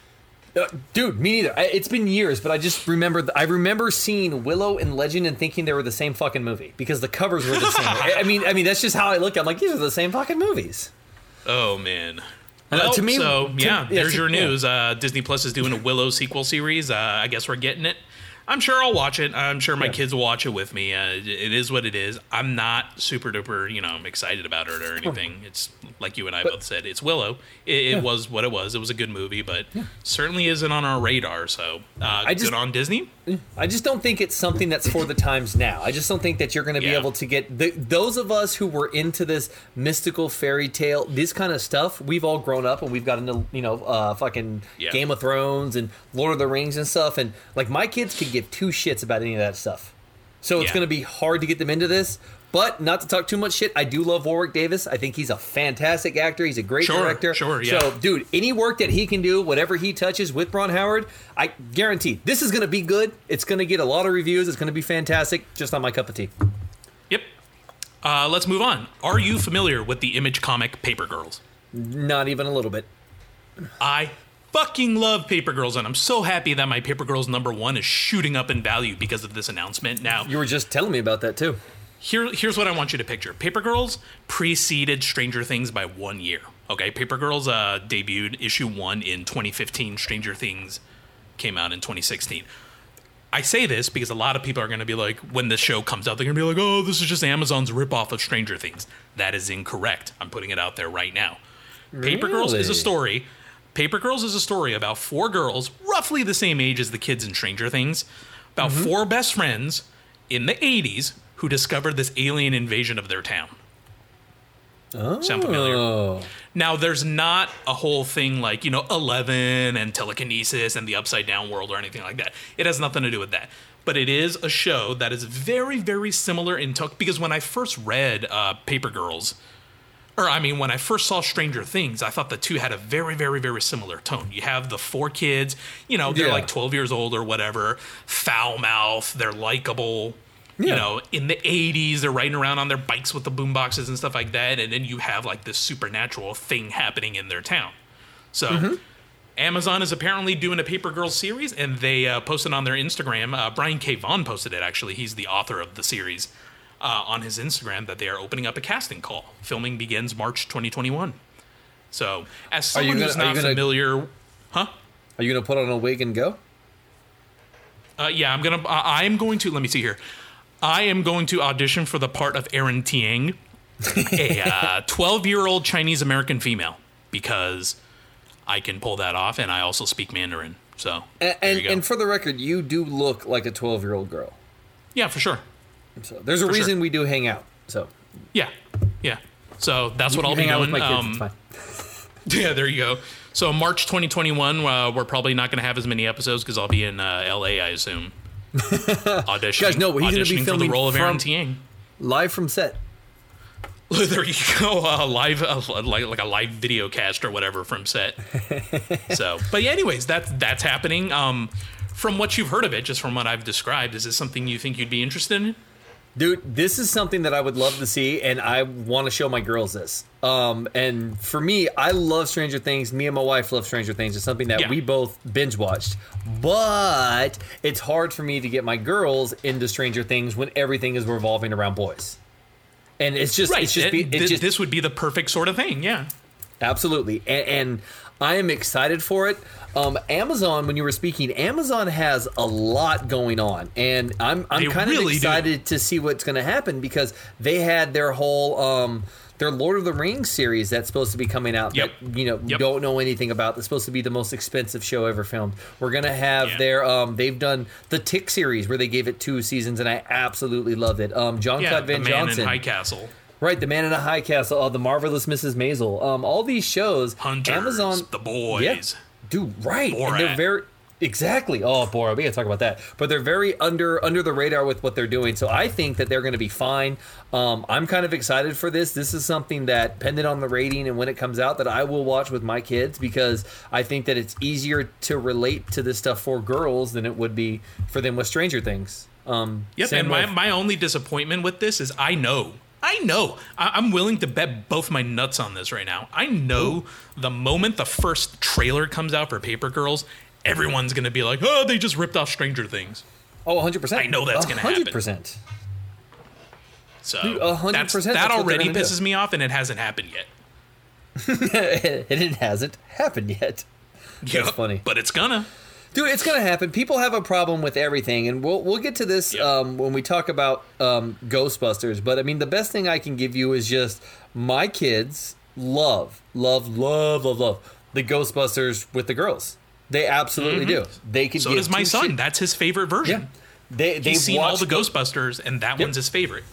Uh, dude, me neither. I, it's been years, but I just remember. th- I remember seeing Willow and Legend and thinking they were the same fucking movie because the covers were the same. I, I mean, I mean that's just how I look. I'm like, these are the same fucking movies. Oh man. Uh, Well, to me- so to- yeah, yeah, there's to- your yeah. news. Uh, Disney Plus is doing a Willow sequel series. Uh, I guess we're getting it. I'm sure I'll watch it. I'm sure my Yeah. kids will watch it with me. Uh, it is what it is. I'm not super duper, you know, excited about it or anything. It's like you and I both said. It's Willow. It, it was what it was. It was a good movie, but certainly isn't on our radar. So uh, I just- good on Disney. I just don't think it's something that's for the times now. I just don't think that you're going to be able to get the, those of us who were into this mystical fairy tale, this kind of stuff. We've all grown up and we've gotten into you know uh, fucking Yeah. Game of Thrones and Lord of the Rings and stuff. And like my kids could give two shits about any of that stuff. So it's Yeah. going to be hard to get them into this. But not to talk too much shit, I do love Warwick Davis. I think he's a fantastic actor. He's a great Sure, director. sure, yeah. So, dude, any work that he can do, whatever he touches with Ron Howard, I guarantee this is going to be good. It's going to get a lot of reviews. It's going to be fantastic. Just not my cup of tea. Yep. Uh, let's move on. Are you familiar with the Image comic Paper Girls? Not even a little bit. I fucking love Paper Girls, and I'm so happy that my Paper Girls number one is shooting up in value because of this announcement. Now, You were just telling me about that too. Here, here's what I want you to picture. Paper Girls preceded Stranger Things by one year. Okay, Paper Girls uh, debuted issue one in 2015. Stranger Things came out in 2016. I say this because a lot of people are going to be like, when the show comes out, they're going to be like, oh, this is just Amazon's ripoff of Stranger Things. That is incorrect. I'm putting it out there right now. Paper Girls is a story. Paper Girls is a story about four girls, roughly the same age as the kids in Stranger Things, about Mm-hmm. four best friends in the 80s who discovered this alien invasion of their town. Oh. Sound familiar? Now, there's not a whole thing like, you know, Eleven and telekinesis and the upside down world or anything like that. It has nothing to do with that. But it is a show that is very, very similar in tone. Because when I first read uh, Paper Girls, or I mean, when I first saw Stranger Things, I thought the two had a very, very, very similar tone. You have the four kids, you know, they're Yeah. like 12 years old or whatever, foul mouth, they're likable. You know, in the 80s, they're riding around on their bikes with the boomboxes and stuff like that. And then you have like this supernatural thing happening in their town. So. Mm-hmm. Amazon is apparently doing a Paper Girls series, and they uh, posted on their Instagram. Uh, Brian K. Vaughan posted it, actually. He's the author of the series uh, on his Instagram that they are opening up a casting call. Filming begins March 2021. So, as someone gonna- who's not gonna- familiar, huh? Are you gonna put on a wig and go? Uh, yeah, I'm gonna. I I am going to. Let me see here. I am going to audition for the part of Erin Tieng, a 12 year old Chinese American female, because I can pull that off, and I also speak Mandarin. So, And and, you and for the record, you do look like a twelve year old girl. yeah, for sure. So there's a For sure. reason we do hang out. So Yeah, yeah. So that's what I'll be doing. Um. Yeah, there you go. So March 2021, uh, we're probably not going to have as many episodes because I'll be in uh, LA, I assume. auditioning, Guys, no, he's gonna be auditioning for the filming role of Aaron from- Tieng. Live from set. there you go, uh, live, uh, like like a live video cast or whatever from set. so, but yeah, anyways, that's that's happening. Um, from what you've heard of it, just from what I've described, is this something you think you'd be interested in? Dude, this is something that I would love to see, and I want to show my girls this. Um, and for me, I love Stranger Things. Me and my wife love Stranger Things. It's something that Yeah. we both binge watched. But it's hard for me to get my girls into Stranger Things when everything is revolving around boys. And it's just, Right. it's just, it- be, it's thi- just this would be the perfect sort of thing. Yeah. Absolutely, and, and I am excited for it. Um, Amazon, when you were speaking, Amazon has a lot going on, and I'm I'm kind of really do. excited to see what's going to happen because they had their whole um, their Lord of the Rings series that's supposed to be coming out. Yep. That you know Yep. don't know anything about. That's supposed to be the most expensive show ever filmed. We're gonna have Yeah. their um, they've done the Tick series where they gave it two seasons, and I absolutely loved it. Um, John Yeah. Claude Van Johnson. High Castle. Right, The Man in the High Castle, uh, The Marvelous Mrs. Maisel, um, all these shows, Hunters, Amazon, The Boys. yeah, dude, right, and they're very exactly. Oh, Borat, we gotta talk about that. But they're very under under the radar with what they're doing, so I think that they're going to be fine. Um, I'm kind of excited for this. This is something that, depending on the rating and when it comes out, that I will watch with my kids because I think that it's easier to relate to this stuff for girls than it would be for them with Stranger Things. Um, Yep, and my, my only disappointment with this is I know, I know, I, I'm willing to bet both my nuts on this right now. I know the moment the first trailer comes out for Paper Girls, everyone's gonna be like, "Oh, they just ripped off Stranger Things." oh, 100. percent I know that's gonna happen. 100. percent So Dude, a hundred that's, percent, that that's already gonna do. pisses me off, and it hasn't happened yet. and it hasn't happened yet. That's Yep, funny. but it's gonna. Dude, it's gonna happen. People have a problem with everything, and we'll we'll get to this Yep. um, when we talk about um, Ghostbusters. But I mean, the best thing I can give you is just my kids love, love, love, love, love the Ghostbusters with the girls. They absolutely do. They. Mm-hmm. So does my son. shit- That's his favorite Yeah, version. they they've He's seen all the Ghostbusters, and that one's his favorite.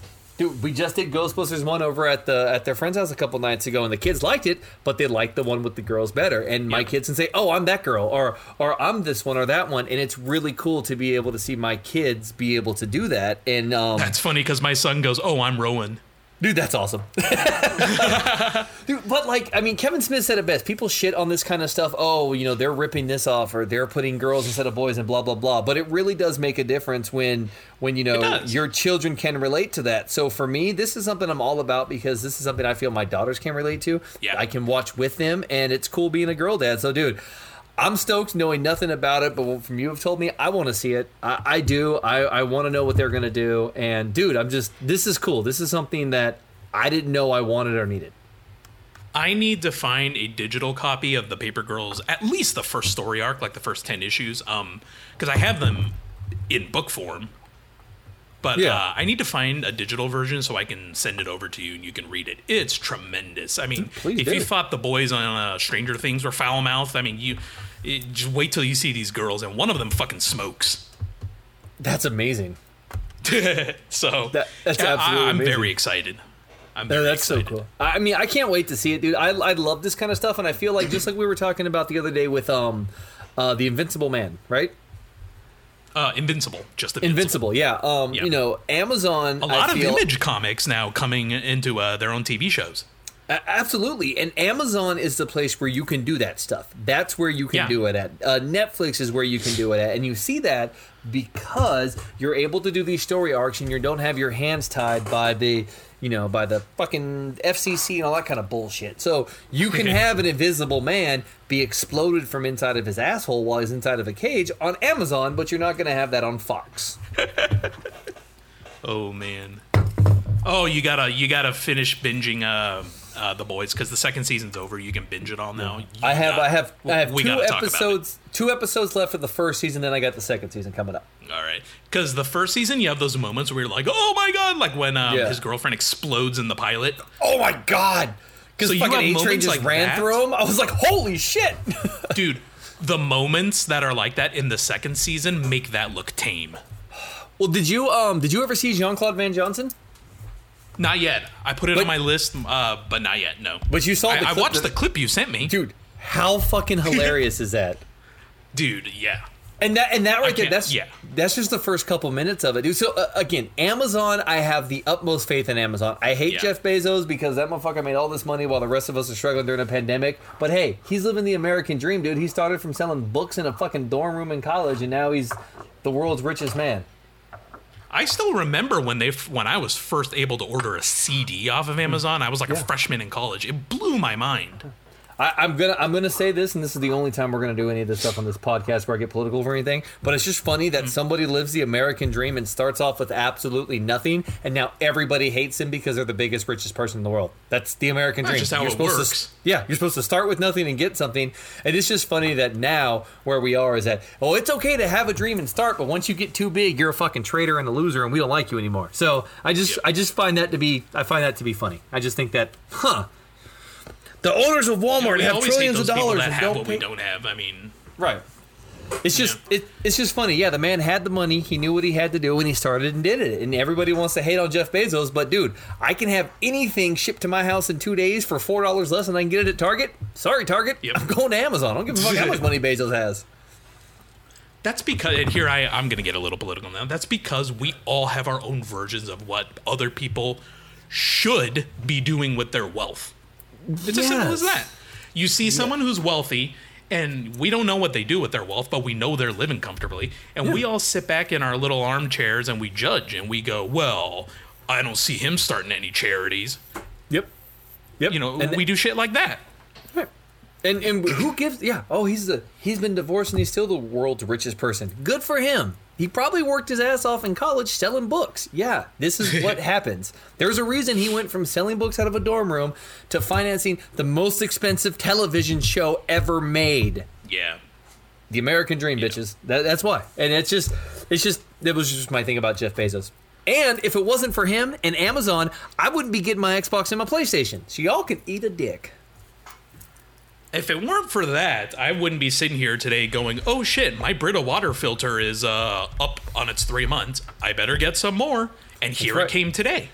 Dude, we just did Ghostbusters one over at the at their friend's house a couple nights ago, and the kids liked it, but they liked the one with the girls better. And my Yep. kids can say, "Oh, I'm that girl," or "or I'm this one or that one," and it's really cool to be able to see my kids be able to do that. And um, That's funny because my son goes, "Oh, I'm Rowan." Dude, that's awesome. Dude, but like, I mean, Kevin Smith said it best. People shit on this kind of stuff. Oh, you know, they're ripping this off, or they're putting girls instead of boys, and blah blah blah. But it really does make a difference when, when you know, your children can relate to that. So for me, this is something I'm all about because this is something I feel my daughters can relate to. Yeah. I can watch with them, and it's cool being a girl dad. So, dude. I'm stoked knowing nothing about it, but from you have told me, I want to see it. I, I do. I, I want to know what they're going to do. And dude, I'm just, this is cool. This is something that I didn't know I wanted or needed. I need to find a digital copy of the Paper Girls, at least the first story arc, like the first ten issues, um, because I have them in book form. But Yeah. uh, I need to find a digital version so I can send it over to you and you can read it. It's tremendous. I mean, Please if do. you thought the boys on uh, Stranger Things were foul mouthed, I mean, you it, just wait till you see these girls, and one of them fucking smokes. That's amazing. so That- that's yeah, absolutely I, am very excited. I'm No, very that's so cool. I I mean, I can't wait to see it, dude. I, I love this kind of stuff, and I feel like just like we were talking about the other day with um, uh, the Invincible Man, right? Uh, Invincible, just Invincible. Invincible, yeah. Um, Yeah. you know, Amazon. A lot I of feel, Image comics now coming into uh, their own TV shows. Absolutely, and Amazon is the place where you can do that stuff. That's where you can Yeah. do it at. Uh, Netflix is where you can do it at, and you see that because you're able to do these story arcs, and you don't have your hands tied by the, you know, by the fucking FCC and all that kind of bullshit. So you can have an Invisible Man be exploded from inside of his asshole while he's inside of a cage on Amazon, but you're not going to have that on Fox. Oh man. Oh, you gotta you gotta finish binging uh, uh, the boys because the second season's over. You can binge it all now. You I have, got- I have, I have two gotta talk about it. episodes, two episodes left of the first season. Then I got the second season coming up. All right, because the first season you have those moments where you're like, oh my god, like when um, Yeah. his girlfriend explodes in the pilot. Oh my god! Because So fucking A Train just like ran that? through him. I was like, holy shit! Dude, the moments that are like that in the second season make that look tame. well, did you um did you ever see Jean Claude Van Johnson? Not yet. I put it But- on my list, uh, but not yet. No. But you saw I, I watched that- the clip you sent me, Dude, how fucking hilarious is that? dude. Yeah. And that and that right there, that's yeah. that's just the first couple minutes of it, dude. So uh, again, Amazon, I have the utmost faith in Amazon. I hate Yeah. Jeff Bezos because that motherfucker made all this money while the rest of us are struggling during a pandemic. But hey, he's living the American dream, dude. He started from selling books in a fucking dorm room in college, and now he's the world's richest man. I still remember when they when I was first able to order a CD off of Amazon. I was like a freshman in college. It blew my mind. I, I'm gonna I'm gonna say this, and this is the only time we're gonna do any of this stuff on this podcast where I get political or anything. But it's just funny that hmm. somebody lives the American dream and starts off with absolutely nothing, and now everybody hates him because they're the biggest, richest person in the world. That's the American That's dream. just how you're it supposed works. To, yeah, you're supposed to start with nothing and get something. And it's just funny that now where we are is that oh, it's okay to have a dream and start, but once you get too big, you're a fucking traitor and a loser, and we don't like you anymore. So I just Yep. I just find that to be I find that to be funny. I just think that huh. The owners of Walmart we have trillions of dollars that have don't what pay. we don't have. I mean, Right. It's just it, it's just funny. Yeah, the man had the money. He knew what he had to do, and he started and did it. And everybody wants to hate on Jeff Bezos, but dude, I can have anything shipped to my house in two days for four dollars less, and I can get it at Target. Sorry, Target. Yep. I'm going to Amazon. I don't give a fuck how much money Bezos has. that's because and here I I'm gonna get a little political now. That's because we all have our own versions of what other people should be doing with their wealth. It's as simple as that. You see someone who's wealthy and we don't know what they do with their wealth, but we know they're living comfortably. And we all sit back in our little armchairs and we judge and we go, Well, I don't see him starting any charities. Yep. Yep. You know, and, we do shit like that. and and who gives? Yeah. Oh, he's the he's been divorced and he's still the world's richest person. Good for him. He probably worked his ass off in college selling books. Yeah, this is what happens. There's a reason he went from selling books out of a dorm room to financing the most expensive television show ever made. Yeah. The American Dream, bitches. That, that's why. And it's just, it's just, that was just my thing about Jeff Bezos. And if it wasn't for him and Amazon, I wouldn't be getting my Xbox and my PlayStation. So y'all can eat a dick. If it weren't for that, I wouldn't be sitting here today going, "Oh shit, my Brita water filter is uh, up on its three months. I better get some more." And here right. it came today.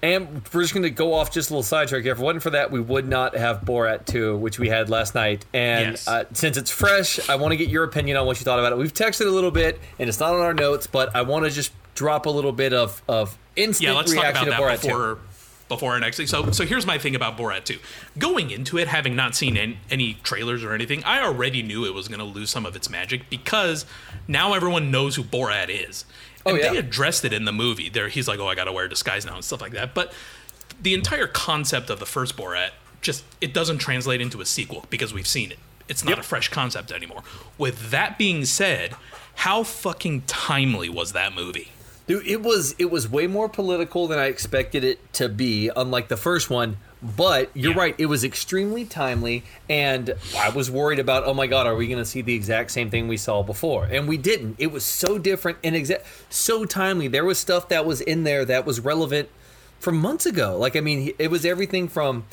And we're just going to go off just a little sidetrack here. If it wasn't for that, we would not have Borat 2, which we had last night. And Yes. uh, since it's fresh, I want to get your opinion on what you thought about it. We've texted a little bit, and it's not on our notes, but I want to just drop a little bit of, of instant Yeah, let's talk reaction about to that Borat 2. Before our next thing. So, so here's my thing about Borat 2. Going into it, having not seen any, any trailers or anything, I already knew it was going to lose some of its magic because now everyone knows who Borat is. Oh, and Oh, yeah. they addressed it in the movie. There, he's like, "Oh, I got to wear a disguise now" and stuff like that. But the entire concept of the first Borat just it doesn't translate into a sequel because we've seen it. It's not Yep. a fresh concept anymore. With that being said, how fucking timely was that movie? Dude, it was it was way more political than I expected it to be, unlike the first one. But you're Yeah. right, it was extremely timely, and I was worried about, oh my god, are we going to see the exact same thing we saw before? And we didn't. It was so different and exa- so timely. There was stuff that was in there that was relevant from months ago. Like, I mean, it was everything from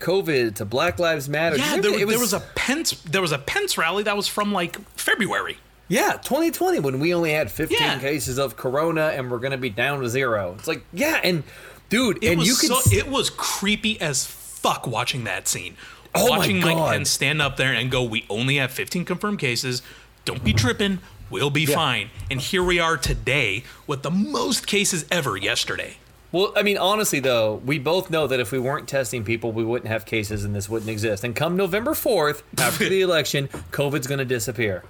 COVID to Black Lives Matter. Yeah, there, it there was a Pence there was a Pence rally that was from like February. Yeah, 2020 when we only had 15 Yeah. cases of corona and we're going to be down to zero. It's like, yeah, and dude, It and you could so, s- it was creepy as fuck watching that scene. Oh my watching Mike God. Pence stand up there and go, "We only have 15 confirmed cases. Don't be tripping. We'll be fine." And here we are today with the most cases ever yesterday. Well, I mean, honestly, though, we both know that if we weren't testing people, we wouldn't have cases and this wouldn't exist. And come November 4th, after the election, COVID's going to disappear.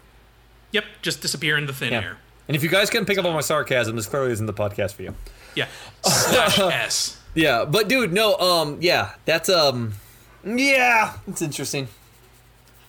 Yep, just disappear in the thin air. And if you guys can pick up on my sarcasm, this clearly isn't the podcast for you. Yeah. Slash S. Yeah, but dude, no, um, yeah, that's, um, yeah, it's interesting.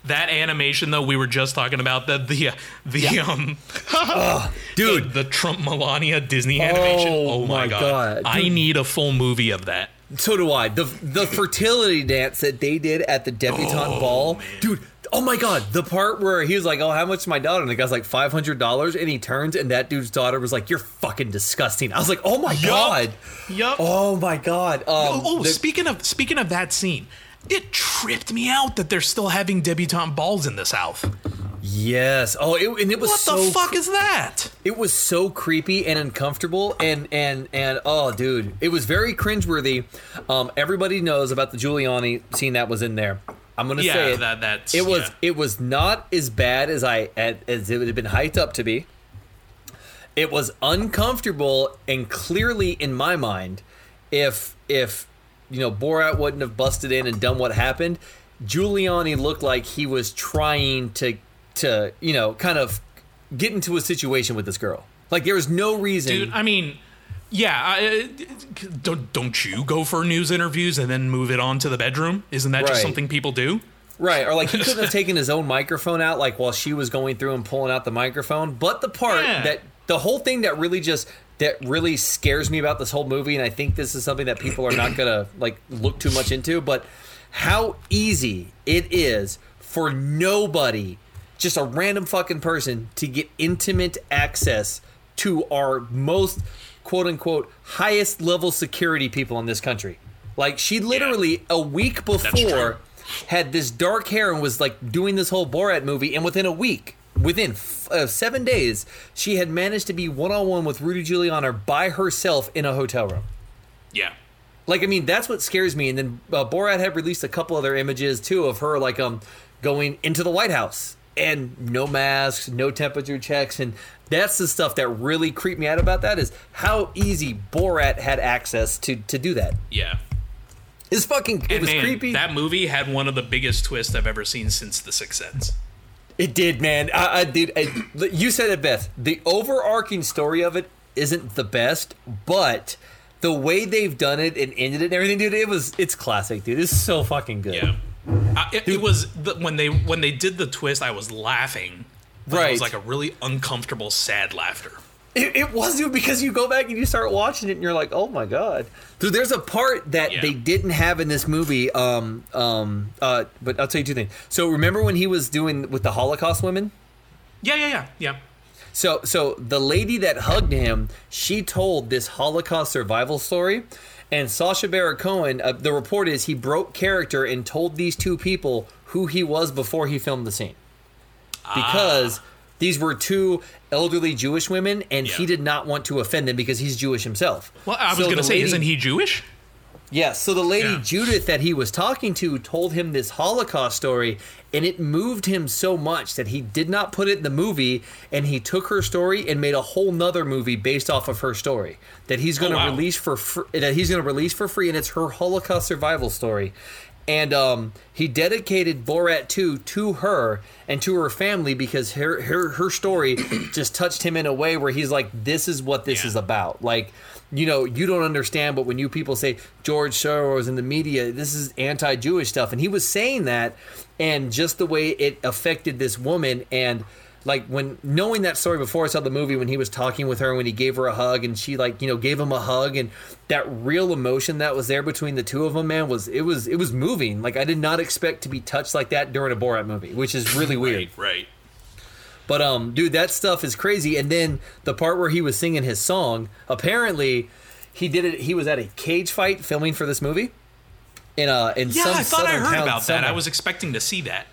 That animation though, we were just talking about the the the um Dude, the, the Trump Melania Disney animation. Oh Oh, my my god. God. I need a full movie of that. So do I. The the fertility dance that they did at the debutante ball, dude. Oh my god, the part where he was like, "Oh, how much is my daughter?" and the guy's like, 500 dollars," and he turns, and that dude's daughter was like, "You're fucking disgusting." I was like, "Oh my god, Yup. oh my god." Um, Oh, oh, the- speaking of speaking of that scene, it tripped me out that they're still having debutante balls in the South. yes. Oh, it, and it was What so the fuck is that? it was so creepy and uncomfortable and and and oh dude it was very cringeworthy um everybody knows about the giuliani scene that was in there i'm gonna Yeah, say it, that that's it was yeah. it was not as bad as i as it had been hyped up to be. It was uncomfortable and clearly in my mind if if you know borat wouldn't have busted in and done what happened giuliani looked like he was trying to to you know kind of get into a situation with this girl. Like there was no reason Dude, I mean, yeah, I, uh, don't don't you go for news interviews and then move it on to the bedroom? Isn't that Right. just something people do? Right, or like he couldn't have taken his own microphone out, like while she was going through and pulling out the microphone. But the part Yeah. that the whole thing that really just that really scares me about this whole movie, and I think this is something that people are not gonna like look too much into, but how easy it is for nobody, just a random fucking person, to get intimate access to our most quote unquote highest level security people in this country. Like she literally a week before had this dark hair and was like doing this whole Borat movie, and within a week, within f- uh, seven days, she had managed to be one on one with Rudy Giuliani by herself in a hotel room. Yeah. Like, I mean, that's what scares me. And then uh, Borat had released a couple other images too of her like um going into the White House and no masks, no temperature checks, and that's the stuff that really creeped me out about that is how easy Borat had access to to do that. Yeah. It's fucking. It And was man, creepy. that movie had one of the biggest twists I've ever seen since The Sixth Sense. It did, man. I, I did. I, you said it best. The overarching story of it isn't the best, but the way they've done it and ended it and everything, dude, it was. It's classic, dude. It's so fucking good. Yeah. I, it, it was the, when they when they did the twist, I was laughing. But It was like a really uncomfortable, sad laughter. It, it was, dude, because you go back and you start watching it and you're like, oh my god. So there's a part that Yeah. they didn't have in this movie. Um, um, uh, but I'll tell you two things. So remember when he was doing with the Holocaust women? Yeah, yeah, yeah, yeah. So, so the lady that hugged him, she told this Holocaust survival story, and Sacha Baron Cohen. Uh, the report is he broke character and told these two people who he was before he filmed the scene, because these were two elderly Jewish women, and he did not want to offend them because he's Jewish himself. Well, I was So gonna say, lady- isn't he Jewish? Yeah, so the lady Yeah. Judith that he was talking to told him this Holocaust story, and it moved him so much that he did not put it in the movie, and he took her story and made a whole nother movie based off of her story that he's going to wow. release for fr- that he's going to release for free, and it's her Holocaust survival story. And um, he dedicated Borat 2 to her and to her family because her her, her story just touched him in a way where he's like, "This is what this Yeah. is about." Like, you know, you don't understand, but when you people say George Soros in the media, this is anti-Jewish stuff, and he was saying that, and just the way it affected this woman, and like when knowing that story before I saw the movie, when he was talking with her, when he gave her a hug, and she like you know gave him a hug, and that real emotion that was there between the two of them, man, was it was it was moving. Like I did not expect to be touched like that during a Borat movie, which is really weird. Right, right. But um, dude, that stuff is crazy. And then the part where he was singing his song, apparently, he did it. He was at a cage fight filming for this movie. In uh, in Yeah, some I thought I heard about that. I was expecting to see that.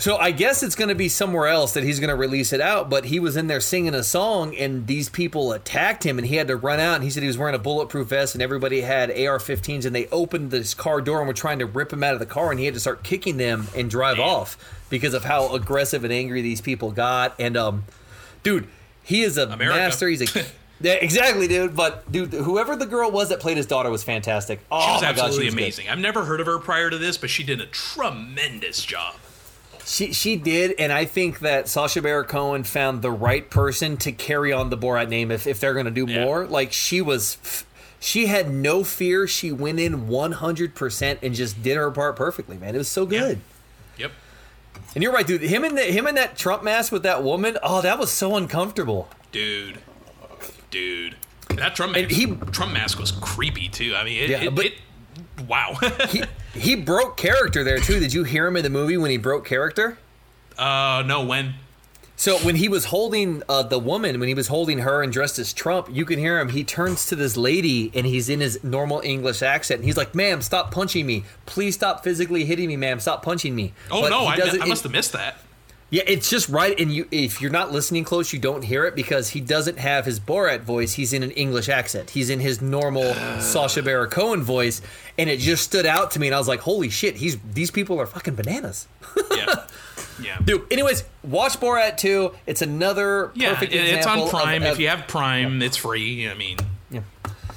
So I guess it's going to be somewhere else that he's going to release it out. But he was in there singing a song, and these people attacked him, and he had to run out. And he said he was wearing a bulletproof vest, and everybody had AR-15s, and they opened this car door and were trying to rip him out of the car, and he had to start kicking them and drive off because of how aggressive and angry these people got. And um, dude, he is a America. master. He's a yeah, exactly, dude. But dude, whoever the girl was that played his daughter was fantastic. Oh She was my God, absolutely was good. amazing. I've never heard of her prior to this, but she did a tremendous job. She she did, and I think that Sacha Baron Cohen found the right person to carry on the Borat name if, if they're going to do Yeah. more. Like she was, she had no fear. She went in one hundred percent and just did her part perfectly, man. It was so Yeah. good. Yep. And you're right, dude. Him in the, him in that Trump mask with that woman. Oh, that was so uncomfortable. Dude. Dude. That Trump And mask, he- Trump mask was creepy too. I mean, it, Yeah, it, but- it- wow. He he broke character there too. Did you hear him in the movie when he broke character? uh, no, when? So when he was holding uh, the woman, when he was holding her and dressed as Trump, you can hear him. He turns to this lady and he's in his normal English accent. And he's like, "Ma'am, stop punching me. Please stop physically hitting me, ma'am. Stop punching me." Oh But no, I, I must have missed that. Yeah, it's just right. And you, if you're not listening close, you don't hear it because he doesn't have his Borat voice. He's in an English accent. He's in his normal Sacha Baron Cohen voice, and it just stood out to me. And I was like, "Holy shit! He's these people are fucking bananas." Yeah. Yeah. Dude, anyways, watch Borat 2. It's another Yeah, perfect it- it's on Prime. of- if you have Prime, it's free. I mean, Yeah.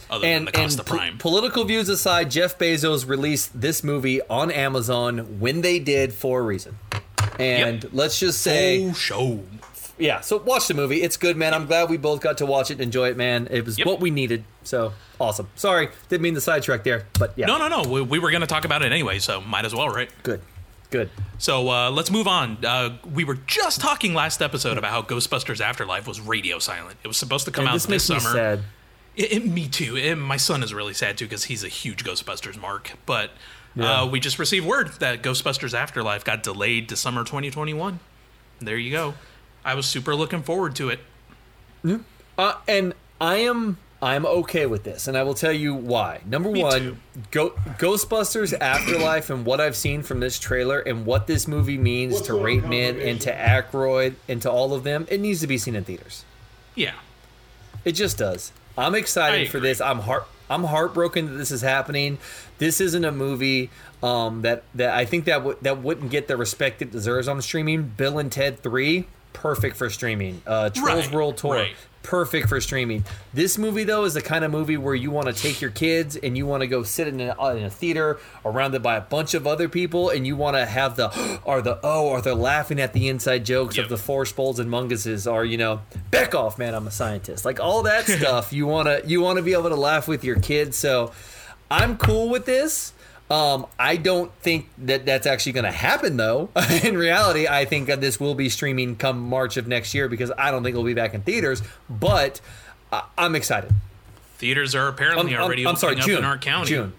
other and, than the cost and of po- Prime. political views aside, Jeff Bezos released this movie on Amazon when they did for a reason. And let's just say, oh, show. yeah, so watch the movie. It's good, man. I'm glad we both got to watch it and enjoy it, man. It was Yep. what we needed. So awesome. Sorry, didn't mean the sidetrack there, but yeah, No, no, no. We, we were going to talk about it anyway, so might as well, right? good, good. So uh, let's move on. Uh, we were just talking last episode about how Ghostbusters Afterlife was radio silent. It was supposed to come And out this this, makes me summer. sad. It, it- me too. And my son is really sad too because he's a huge Ghostbusters mark. But Yeah. uh, we just received word that Ghostbusters Afterlife got delayed to summer 2021. There you go. I was super looking forward to it. Uh, and I am I'm okay with this, and I will tell you why. Number Me one. Go, Ghostbusters Afterlife, and what I've seen from this trailer, and what this movie means to Reitman and to Aykroyd and to all of them, it needs to be seen in theaters. Yeah. It just does. I'm excited for this. I'm heart I'm heartbroken that this is happening. This isn't a movie um, that that I think that w- that wouldn't get the respect it deserves on streaming. Bill and Ted Three, perfect for streaming. Uh, Trolls Right, World Tour, right. Perfect for streaming. This movie though is the kind of movie where you want to take your kids and you want to go sit in a, in a theater surrounded by a bunch of other people and you want to have the or the oh or they're laughing at the inside jokes Yep. of the Force Bowls and Munguses or you know back off man I'm a scientist like all that stuff you want to you want to be able to laugh with your kids so I'm cool with this. Um, I don't think that that's actually going to happen, though. in reality, I think that this will be streaming come March of next year because I don't think it'll be back in theaters. But I- I'm excited. Theaters are apparently I'm, already I'm sorry, June. up in our county. June.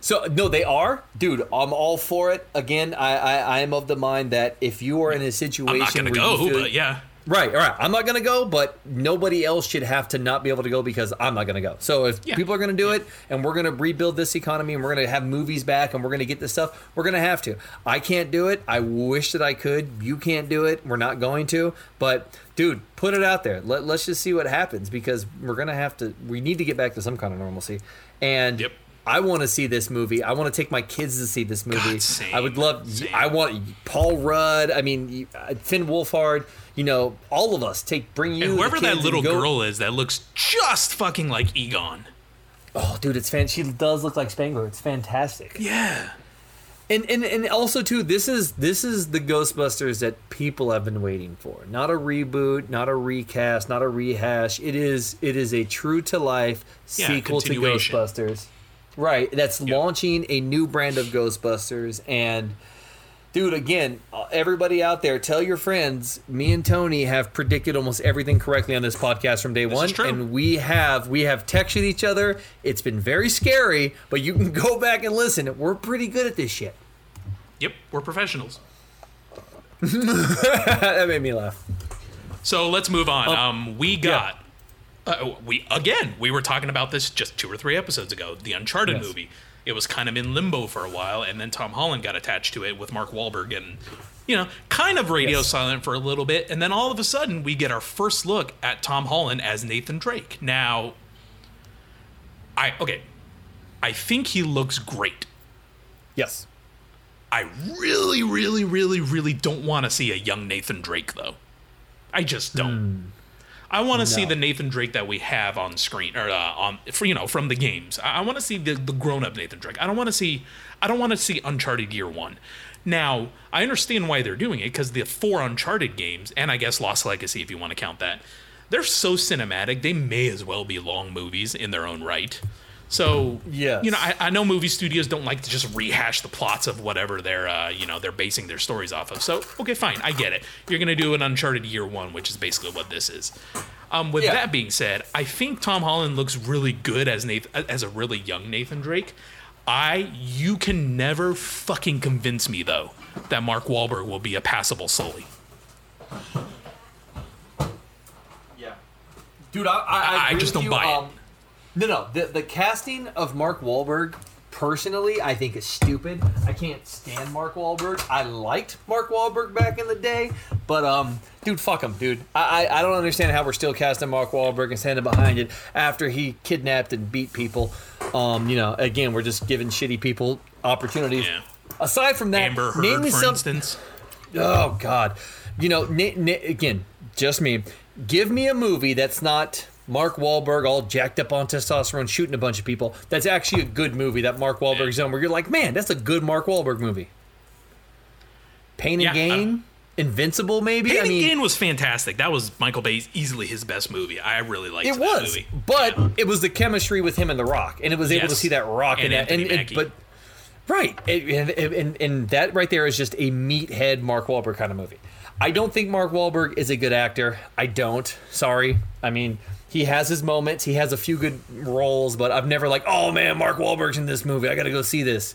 So no, they are, dude. I'm all for it. Again, I I, I am of the mind that if you are in a situation, I'm not going to go, feel- but yeah. Right, all right. I'm not going to go, but nobody else should have to not be able to go because I'm not going to go. So if Yeah. people are going to do it and we're going to rebuild this economy and we're going to have movies back and we're going to get this stuff, we're going to have to. I can't do it. I wish that I could. You can't do it. We're not going to. But dude, put it out there. Let, let's just see what happens because we're going to have to we need to get back to some kind of normalcy. And Yep. I want to see this movie. I want to take my kids to see this movie. I would love. I want Paul Rudd. I mean, uh, Finn Wolfhard. You know, all of us take bring you And the whoever that little girl is that looks just fucking like Egon. Oh, dude, it's fan. She does look like Spengler. It's fantastic. Yeah. And, and and also too, this is this is the Ghostbusters that people have been waiting for. Not a reboot, not a recast, not a rehash. It is it is a true to life Yeah, sequel to. Ghostbusters. Right, that's launching a new brand of Ghostbusters and dude, again, everybody out there, tell your friends. Me and Tony have predicted almost everything correctly on this podcast from day one, is true. and we have we have texted each other. It's been very scary, but you can go back and listen. We're pretty good at this shit. Yep, we're professionals. that made me laugh. So let's move on. Oh, um, we got uh, we again we were talking about this just two or three episodes ago. The Uncharted Yes. movie. It was kind of in limbo for a while, and then Tom Holland got attached to it with Mark Wahlberg, and you know, kind of radio Yes. silent for a little bit, and then all of a sudden we get our first look at Tom Holland as Nathan Drake. Now, I okay, I think he looks great. Yes. I really, really, really, really don't want to see a young Nathan Drake, though. I just don't. I want to see Hmm. The Nathan Drake that we have on screen, or uh, on for you know from the games. I, I want to see the, the grown up Nathan Drake. I don't want to see. I don't want to see Uncharted Year One. Now I understand why they're doing it because the four Uncharted games, and I guess Lost Legacy, if you want to count that, they're so cinematic. They may as well be long movies in their own right. So Yes. you know, I, I know movie studios don't like to just rehash the plots of whatever they're, uh, you know, they're basing their stories off of. So, okay, fine, I get it. You're gonna do an Uncharted Year One, which is basically what this is. Um, with Yeah. that being said, I think Tom Holland looks really good as Nathan, as a really young Nathan Drake. I, you can never fucking convince me though that Mark Wahlberg will be a passable Sully. Yeah. Dude, I, I, I- I just don't you. buy it. No, no. The, the casting of Mark Wahlberg, personally, I think is stupid. I can't stand Mark Wahlberg. I liked Mark Wahlberg back in the day, but um, dude, fuck him, dude. I, I, I don't understand how we're still casting Mark Wahlberg and standing behind it after he kidnapped and beat people. Um, you know, again, we're just giving shitty people opportunities. Yeah. Aside from that, Amber name me for some. instance. Oh God, you know, na- na- again, just me. Give me a movie that's not Mark Wahlberg all jacked up on testosterone shooting a bunch of people. That's actually a good movie that Mark Wahlberg's in. Where you're like, man, that's a good Mark Wahlberg movie. Pain and Yeah, uh, Gain, Invincible, maybe. Pain I and mean, Gain was fantastic. That was Michael Bay's easily his best movie. I really liked it was, movie. but it was the chemistry with him and The Rock, and it was able to see that Rock in And that. And, and- but right, and, and, and, and that right there is just a meathead Mark Wahlberg kind of movie. I don't think Mark Wahlberg is a good actor. I don't. Sorry. I mean, he has his moments. He has a few good roles, but I've never like, oh man, Mark Wahlberg's in this movie. I got to go see this.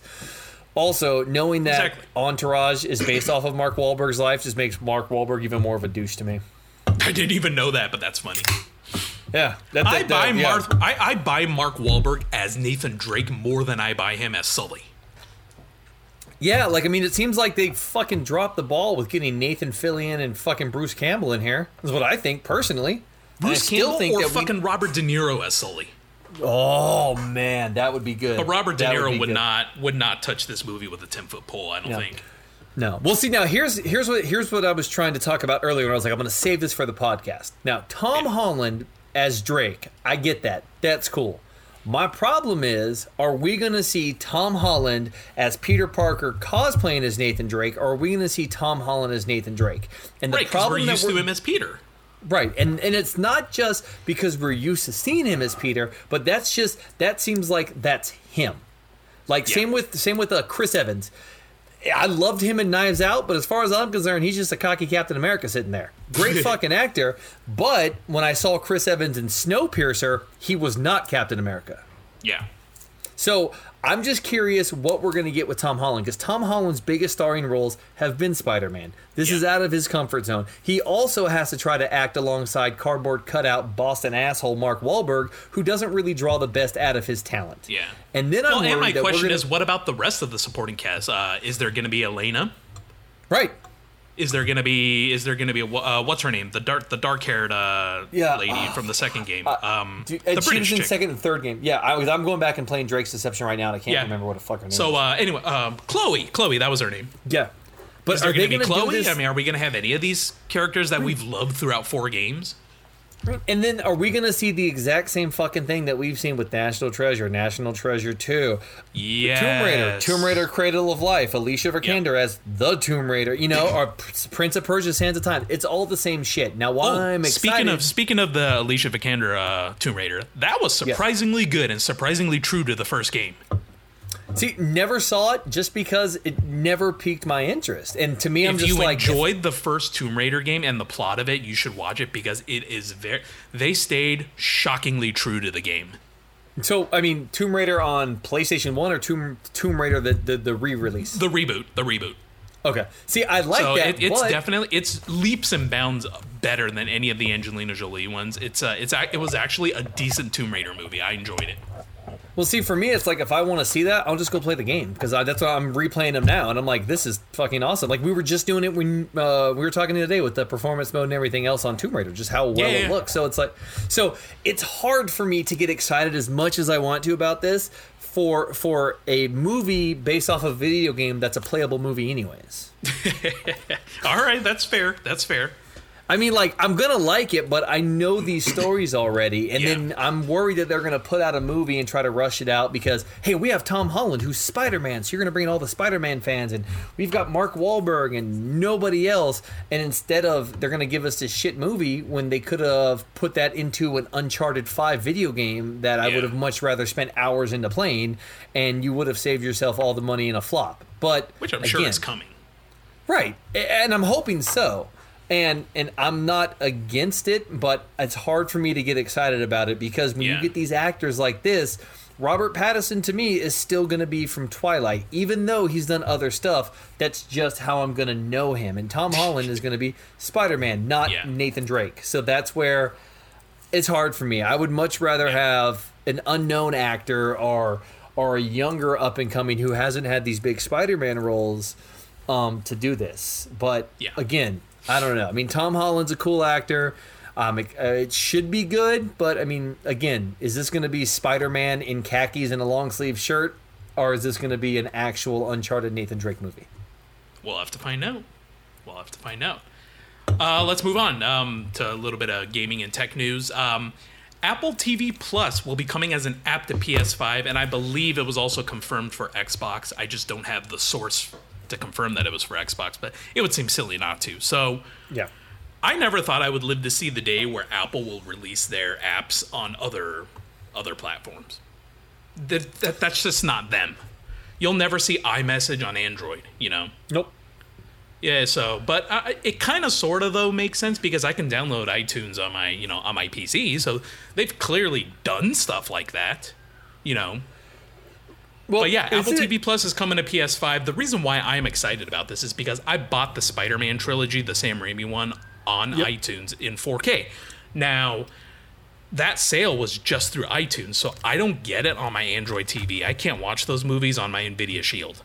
Also, knowing that Exactly. Entourage is based off of Mark Wahlberg's life just makes Mark Wahlberg even more of a douche to me. I didn't even know that, but that's funny. Yeah, that, I that- buy yeah. Mark. I, I buy Mark Wahlberg as Nathan Drake more than I buy him as Sully. Yeah, like I mean, it seems like they fucking dropped the ball with getting Nathan Fillion and fucking Bruce Campbell in here. Is what I think personally. Bruce Campbell or that we- fucking Robert De Niro as Sully. oh man, that would be good. But Robert De Niro be would not would not touch this movie with a ten foot pole. I don't No. think. No. Well, see now here's here's what here's what I was trying to talk about earlier. When I was like, I'm going to save this for the podcast. Now, Tom Holland as Drake, I get that. That's cool. My problem is, are we going to see Tom Holland as Peter Parker cosplaying as Nathan Drake, or are we going to see Tom Holland as Nathan Drake? And the Right, we're problem that used to we're- him as Peter. Right, and and it's not just because we're used to seeing him as Peter, but that's just that seems like that's him. Like Yeah. same with same with uh, Chris Evans. I loved him in Knives Out, but as far as I'm concerned, he's just a cocky Captain America sitting there. Great fucking actor, but when I saw Chris Evans in Snowpiercer, he was not Captain America. Yeah. So I'm just curious what we're going to get with Tom Holland because Tom Holland's biggest starring roles have been Spider Man. This is out of his comfort zone. He also has to try to act alongside cardboard cutout Boston asshole Mark Wahlberg, who doesn't really draw the best out of his talent. Yeah. And then I'm Well, and my question gonna, is, what about the rest of the supporting cast? Uh, is there going to be Elena? right. Is there gonna be? Is there gonna be? A, uh, what's her name? The dark, the dark-haired uh, Yeah, lady uh, from the second game. um, Dude, the she British was in chick. second and third game. Yeah, I was. I'm going back and playing Drake's Deception right now, and I can't Yeah. remember what the fuck her name So is. uh, anyway, um, Chloe, Chloe, that was her name. yeah, but Is there are they going to be gonna do Chloe? this? I mean, are we going to have any of these characters that we've loved throughout four games? And then are we gonna see the exact same fucking thing that we've seen with National Treasure, National Treasure Two, Yes. Tomb Raider, Tomb Raider Cradle of Life, Alicia Vikander as the Tomb Raider, you know, or Prince of Persia Sands of Time. It's all the same shit. Now, why Oh, I'm excited? speaking of speaking of the Alicia Vikander uh, Tomb Raider, that was surprisingly good and surprisingly true to the first game. See, never saw it just because it never piqued my interest. And to me, I'm if just you like, if- enjoyed the first Tomb Raider game and the plot of it, you should watch it because it is very. They stayed shockingly true to the game. so I mean, Tomb Raider on PlayStation One or Tomb Tomb Raider the the, the re-release. The reboot, the reboot. Okay, see, I like so that. it, it's but- definitely it's leaps and bounds better than any of the Angelina Jolie ones. It's uh, it's it was actually a decent Tomb Raider movie. I enjoyed it. Well, see, for me, it's like if I want to see that, I'll just go play the game because that's why I'm replaying them now, and I'm like, this is fucking awesome. Like we were just doing it when uh, we were talking today with the performance mode and everything else on Tomb Raider, just how well Yeah, it looks. So it's like, so it's hard for me to get excited as much as I want to about this for for a movie based off a video game that's a playable movie, anyways. All right, that's fair. That's fair. I mean, like, I'm gonna like it, but I know these stories already, and Yeah. then I'm worried that they're gonna put out a movie and try to rush it out because, hey, we have Tom Holland who's Spider-Man, so you're gonna bring in all the Spider-Man fans, and we've got Mark Wahlberg and nobody else, and instead of they're gonna give us this shit movie when they could have put that into an Uncharted Five video game that I would have much rather spent hours into playing, and you would have saved yourself all the money in a flop. But Which I'm sure is coming. Right. And I'm hoping so. And and I'm not against it, but it's hard for me to get excited about it because when Yeah. you get these actors like this, Robert Pattinson to me is still going to be from Twilight, even though he's done other stuff. That's just how I'm going to know him. And Tom Holland is going to be Spider-Man, not Yeah. Nathan Drake. So that's where it's hard for me. I would much rather have an unknown actor or or a younger up and coming who hasn't had these big Spider-Man roles um, to do this. But Yeah. again, I don't know. I mean, Tom Holland's a cool actor. Um, it, uh, it should be good, but I mean, again, is this going to be Spider-Man in khakis and a long sleeve shirt, or is this going to be an actual Uncharted Nathan Drake movie? We'll have to find out. We'll have to find out. Uh, let's move on um, to a little bit of gaming and tech news. Um, Apple TV Plus will be coming as an app to PS5, and I believe it was also confirmed for Xbox. I just don't have the source to confirm that it was for Xbox, but it would seem silly not to. So Yeah. I never thought I would live to see the day where Apple will release their apps on other other platforms. That, that that's just not them. You'll never see iMessage on Android, you know. Nope. Yeah, so but uh, it kind of sort of though makes sense because I can download iTunes on my you know on my PC, so they've clearly done stuff like that, you know. Well, But yeah, Apple it- TV Plus is coming to PS5. The reason why I'm excited about this is because I bought the Spider-Man trilogy, the Sam Raimi one, on iTunes in 4K. Now, that sale was just through iTunes, so I don't get it on my Android TV. I can't watch those movies on my Nvidia Shield.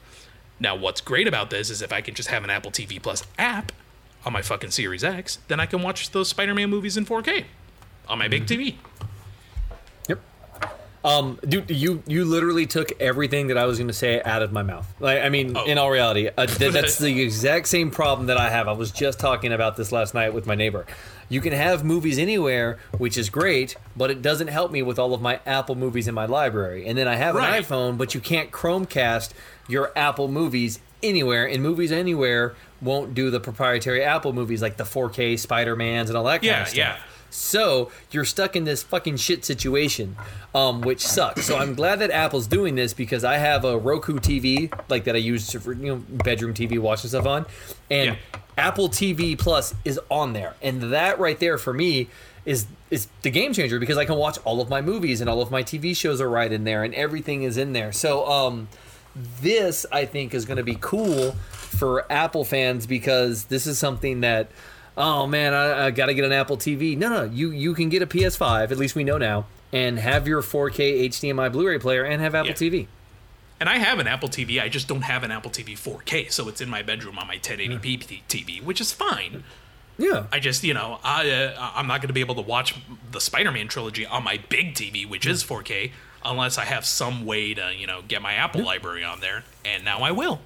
Now, what's great about this is if I can just have an Apple TV Plus app on my fucking Series X, then I can watch those Spider-Man movies in 4K on my big mm-hmm. TV. Um, dude, you you literally took everything that I was going to say out of my mouth. Like, I mean, Oh. in all reality, uh, th- that's the exact same problem that I have. I was just talking about this last night with my neighbor. You can have movies anywhere, which is great, but it doesn't help me with all of my Apple movies in my library. And then I have an iPhone, but you can't Chromecast your Apple movies anywhere, and movies anywhere won't do the proprietary Apple movies like the 4K Spider Mans and all that kind Yeah, of stuff. yeah. So you're stuck in this fucking shit situation, um, which sucks. So I'm glad that Apple's doing this because I have a Roku TV like that I use for you know bedroom TV watching stuff on, and Yeah. Apple TV Plus is on there, and that right there for me is is the game changer because I can watch all of my movies and all of my TV shows are right in there and everything is in there. So um, this I think is going to be cool for Apple fans because this is something that oh man I, I got to get an Apple TV. No, no, you you can get a PS5 at least we know now and have your 4K HDMI Blu-ray player and have Apple Yeah. TV. And I have an Apple TV. I just don't have an Apple TV 4K, so it's in my bedroom on my 1080p TV, which is fine. Yeah. I just, you know, I uh, I'm not going to be able to watch the Spider-Man trilogy on my big TV, which is 4K, unless I have some way to, you know, get my Apple library on there. And now I will.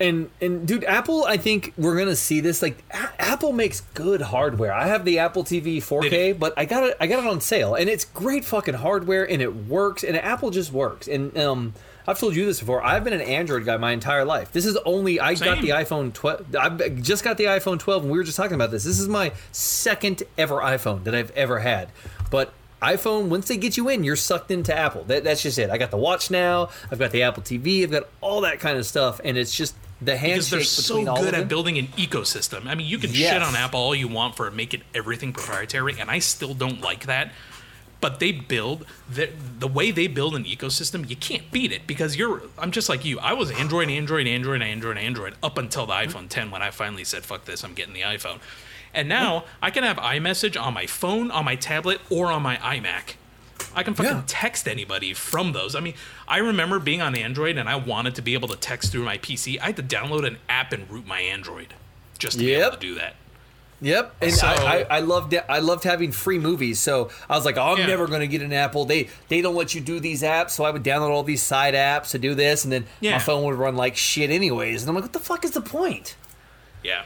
And and dude, Apple, I think we're gonna see this. Like, A- Apple makes good hardware. I have the Apple TV 4K, but I got it. I got it on sale, and it's great fucking hardware, and it works. And Apple just works. And um, I've told you this before. I've been an Android guy my entire life. This is only I got the iPhone 12. I just got the iPhone 12, and we were just talking about this. This is my second ever iPhone that I've ever had. But iPhone, once they get you in, you're sucked into Apple. That, that's just it. I got the watch now. I've got the Apple TV. I've got all that kind of stuff, and it's just the handshake because they're so good at building an ecosystem. I mean, you can Yes. shit on Apple all you want for making everything proprietary, and I still don't like that. But they build the the way they build an ecosystem. You can't beat it because you're. I'm just like you. I was Android, Android, Android, Android, Android up until the iPhone 10 when I finally said, "Fuck this, I'm getting the iPhone." And now I can have iMessage on my phone, on my tablet, or on my iMac. I can fucking Yeah. text anybody from those. I mean, I remember being on Android and I wanted to be able to text through my PC. I had to download an app and root my Android just to be able to do that. Yep, and So- I, I, I loved it. I loved having free movies. So I was like, oh, I'm Yeah. never going to get an Apple. They they don't let you do these apps, so I would download all these side apps to do this, and then Yeah. my phone would run like shit anyways. And I'm like, what the fuck is the point? Yeah.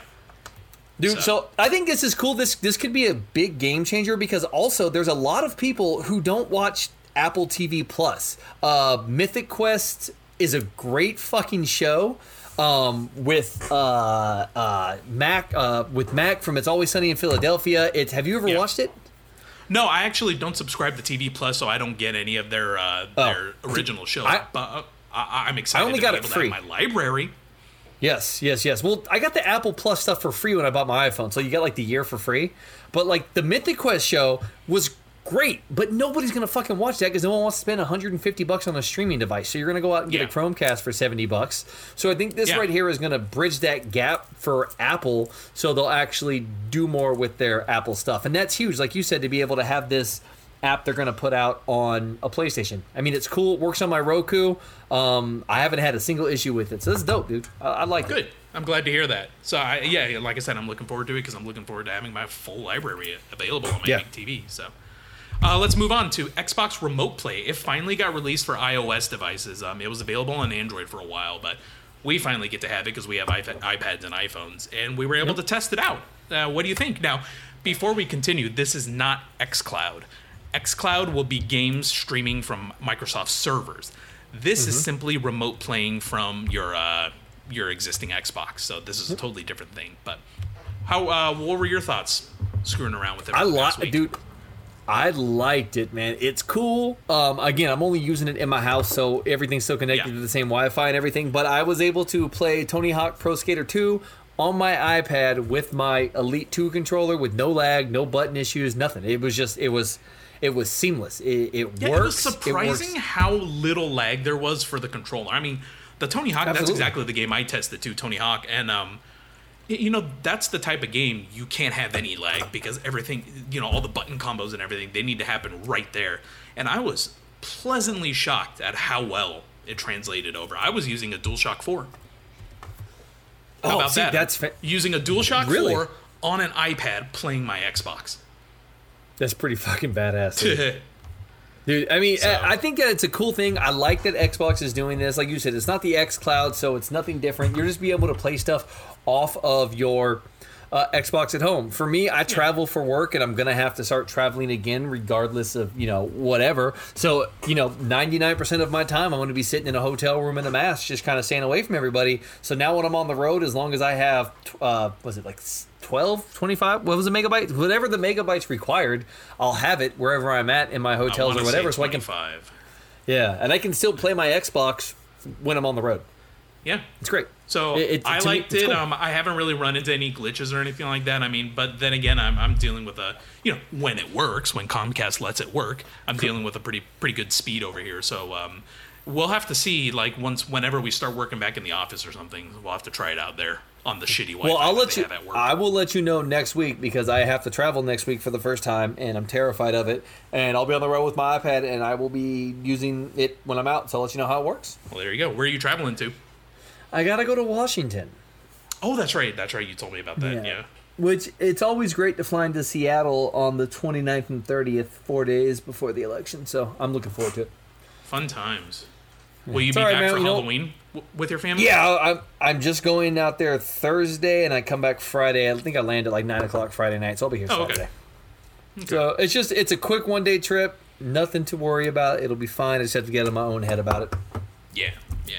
Dude, So- so. I think this is cool. This this could be a big game changer because also there's a lot of people who don't watch Apple TV Plus. Uh, Mythic Quest is a great fucking show. Um, with uh, uh, Mac uh, with Mac from It's Always Sunny in Philadelphia. It's have you ever Yeah. watched it? No, I actually don't subscribe to TV Plus, so I don't get any of their uh, their original shows. Oh. I- but uh, I, I'm excited I only to got it free. my library. Yes, yes, yes. Well, I got the Apple Plus stuff for free when I bought my iPhone, so you get like the year for free. But like the Mythic Quest show was great, but nobody's gonna fucking watch that because no one wants to spend 150 bucks on a streaming device. So you're gonna go out and get Yeah. a Chromecast for 70 bucks. So I think this Yeah. right here is gonna bridge that gap for Apple, so they'll actually do more with their Apple stuff, and that's huge. Like you said, to be able to have this app they're going to put out on a PlayStation. I mean, it's cool. It works on my Roku. Um, I haven't had a single issue with it, so this is dope, dude. I, I like it. Good. I'm glad to hear that. So I, yeah, like I said, I'm looking forward to it because I'm looking forward to having my full library available on my Yeah. big TV. So. Uh, let's move on to Xbox Remote Play. It finally got released for iOS devices. Um, it was available on Android for a while, but we finally get to have it because we have iPad, iPads and iPhones, and we were able to test it out. Uh, what do you think? Now, before we continue, this is not xCloud. xCloud will be games streaming from Microsoft servers. This is simply remote playing from your uh, your existing Xbox. So this is a totally different thing. But how? Uh, what were your thoughts screwing around with it? I like, dude. I liked it, man. It's cool. Um, again, I'm only using it in my house, so everything's still connected Yeah. to the same Wi-Fi and everything. But I was able to play Tony Hawk Pro Skater 2 on my iPad with my Elite 2 controller with no lag, no button issues, nothing. It was just, it was, it was seamless. It, it Yeah, works. it was surprising works. how little lag there was for the controller. I mean, the Tony Hawk, that's exactly the game I tested too, Tony Hawk. And, um, you know, that's the type of game you can't have any lag because everything, you know, all the button combos and everything, they need to happen right there. And I was pleasantly shocked at how well it translated over. I was using a DualShock 4. How Oh, about see, that? that's fa- using a DualShock Really? 4 on an iPad playing my Xbox. That's pretty fucking badass. dude. Dude, I mean, I I think that it's a cool thing. I like that Xbox is doing this. Like you said, it's not the X Cloud, so it's nothing different. You're just be able to play stuff off of your uh, Xbox at home. For me, I travel for work, and I'm gonna have to start traveling again, regardless of you know whatever. So you know, 99% of my time, I'm gonna be sitting in a hotel room in a mask, just kind of staying away from everybody. So now when I'm on the road, as long as I have, uh, was it like 12, 25, what was the megabytes? Whatever the megabytes required, I'll have it wherever I'm at in my hotels or whatever, so I can 25. yeah, and I can still play my Xbox when I'm on the road. Yeah. It's great. So It- it- I to me, liked it. cool. Um, I haven't really run into any glitches or anything like that. I mean, but then again, I'm, I'm dealing with a you know when it works, when Comcast lets it work, I'm dealing with a pretty pretty good speed over here. So um, we'll have to see like once whenever we start working back in the office or something, we'll have to try it out there. On the shitty Wi-Fi Well, I'll let you. I will let you know next week because I have to travel next week for the first time, and I'm terrified of it. And I'll be on the road with my iPad, and I will be using it when I'm out. So I'll let you know how it works. well, there you go. Where are you traveling to? I gotta go to Washington. Oh, that's right. That's right. You told me about that. Yeah. Which it's always great to fly into Seattle on the 29th and 30th, four days before the election. So I'm looking forward to it. Fun times. Will you It's be right, back man, for you know- Halloween w- with your family? Yeah, I'm I'm just going out there Thursday, and I come back Friday. I think I land at like nine o'clock Friday night, so I'll be here Oh, okay. Saturday. So it's just it's a quick one day trip. Nothing to worry about. It'll be fine. I just have to get in my own head about it. Yeah, yeah.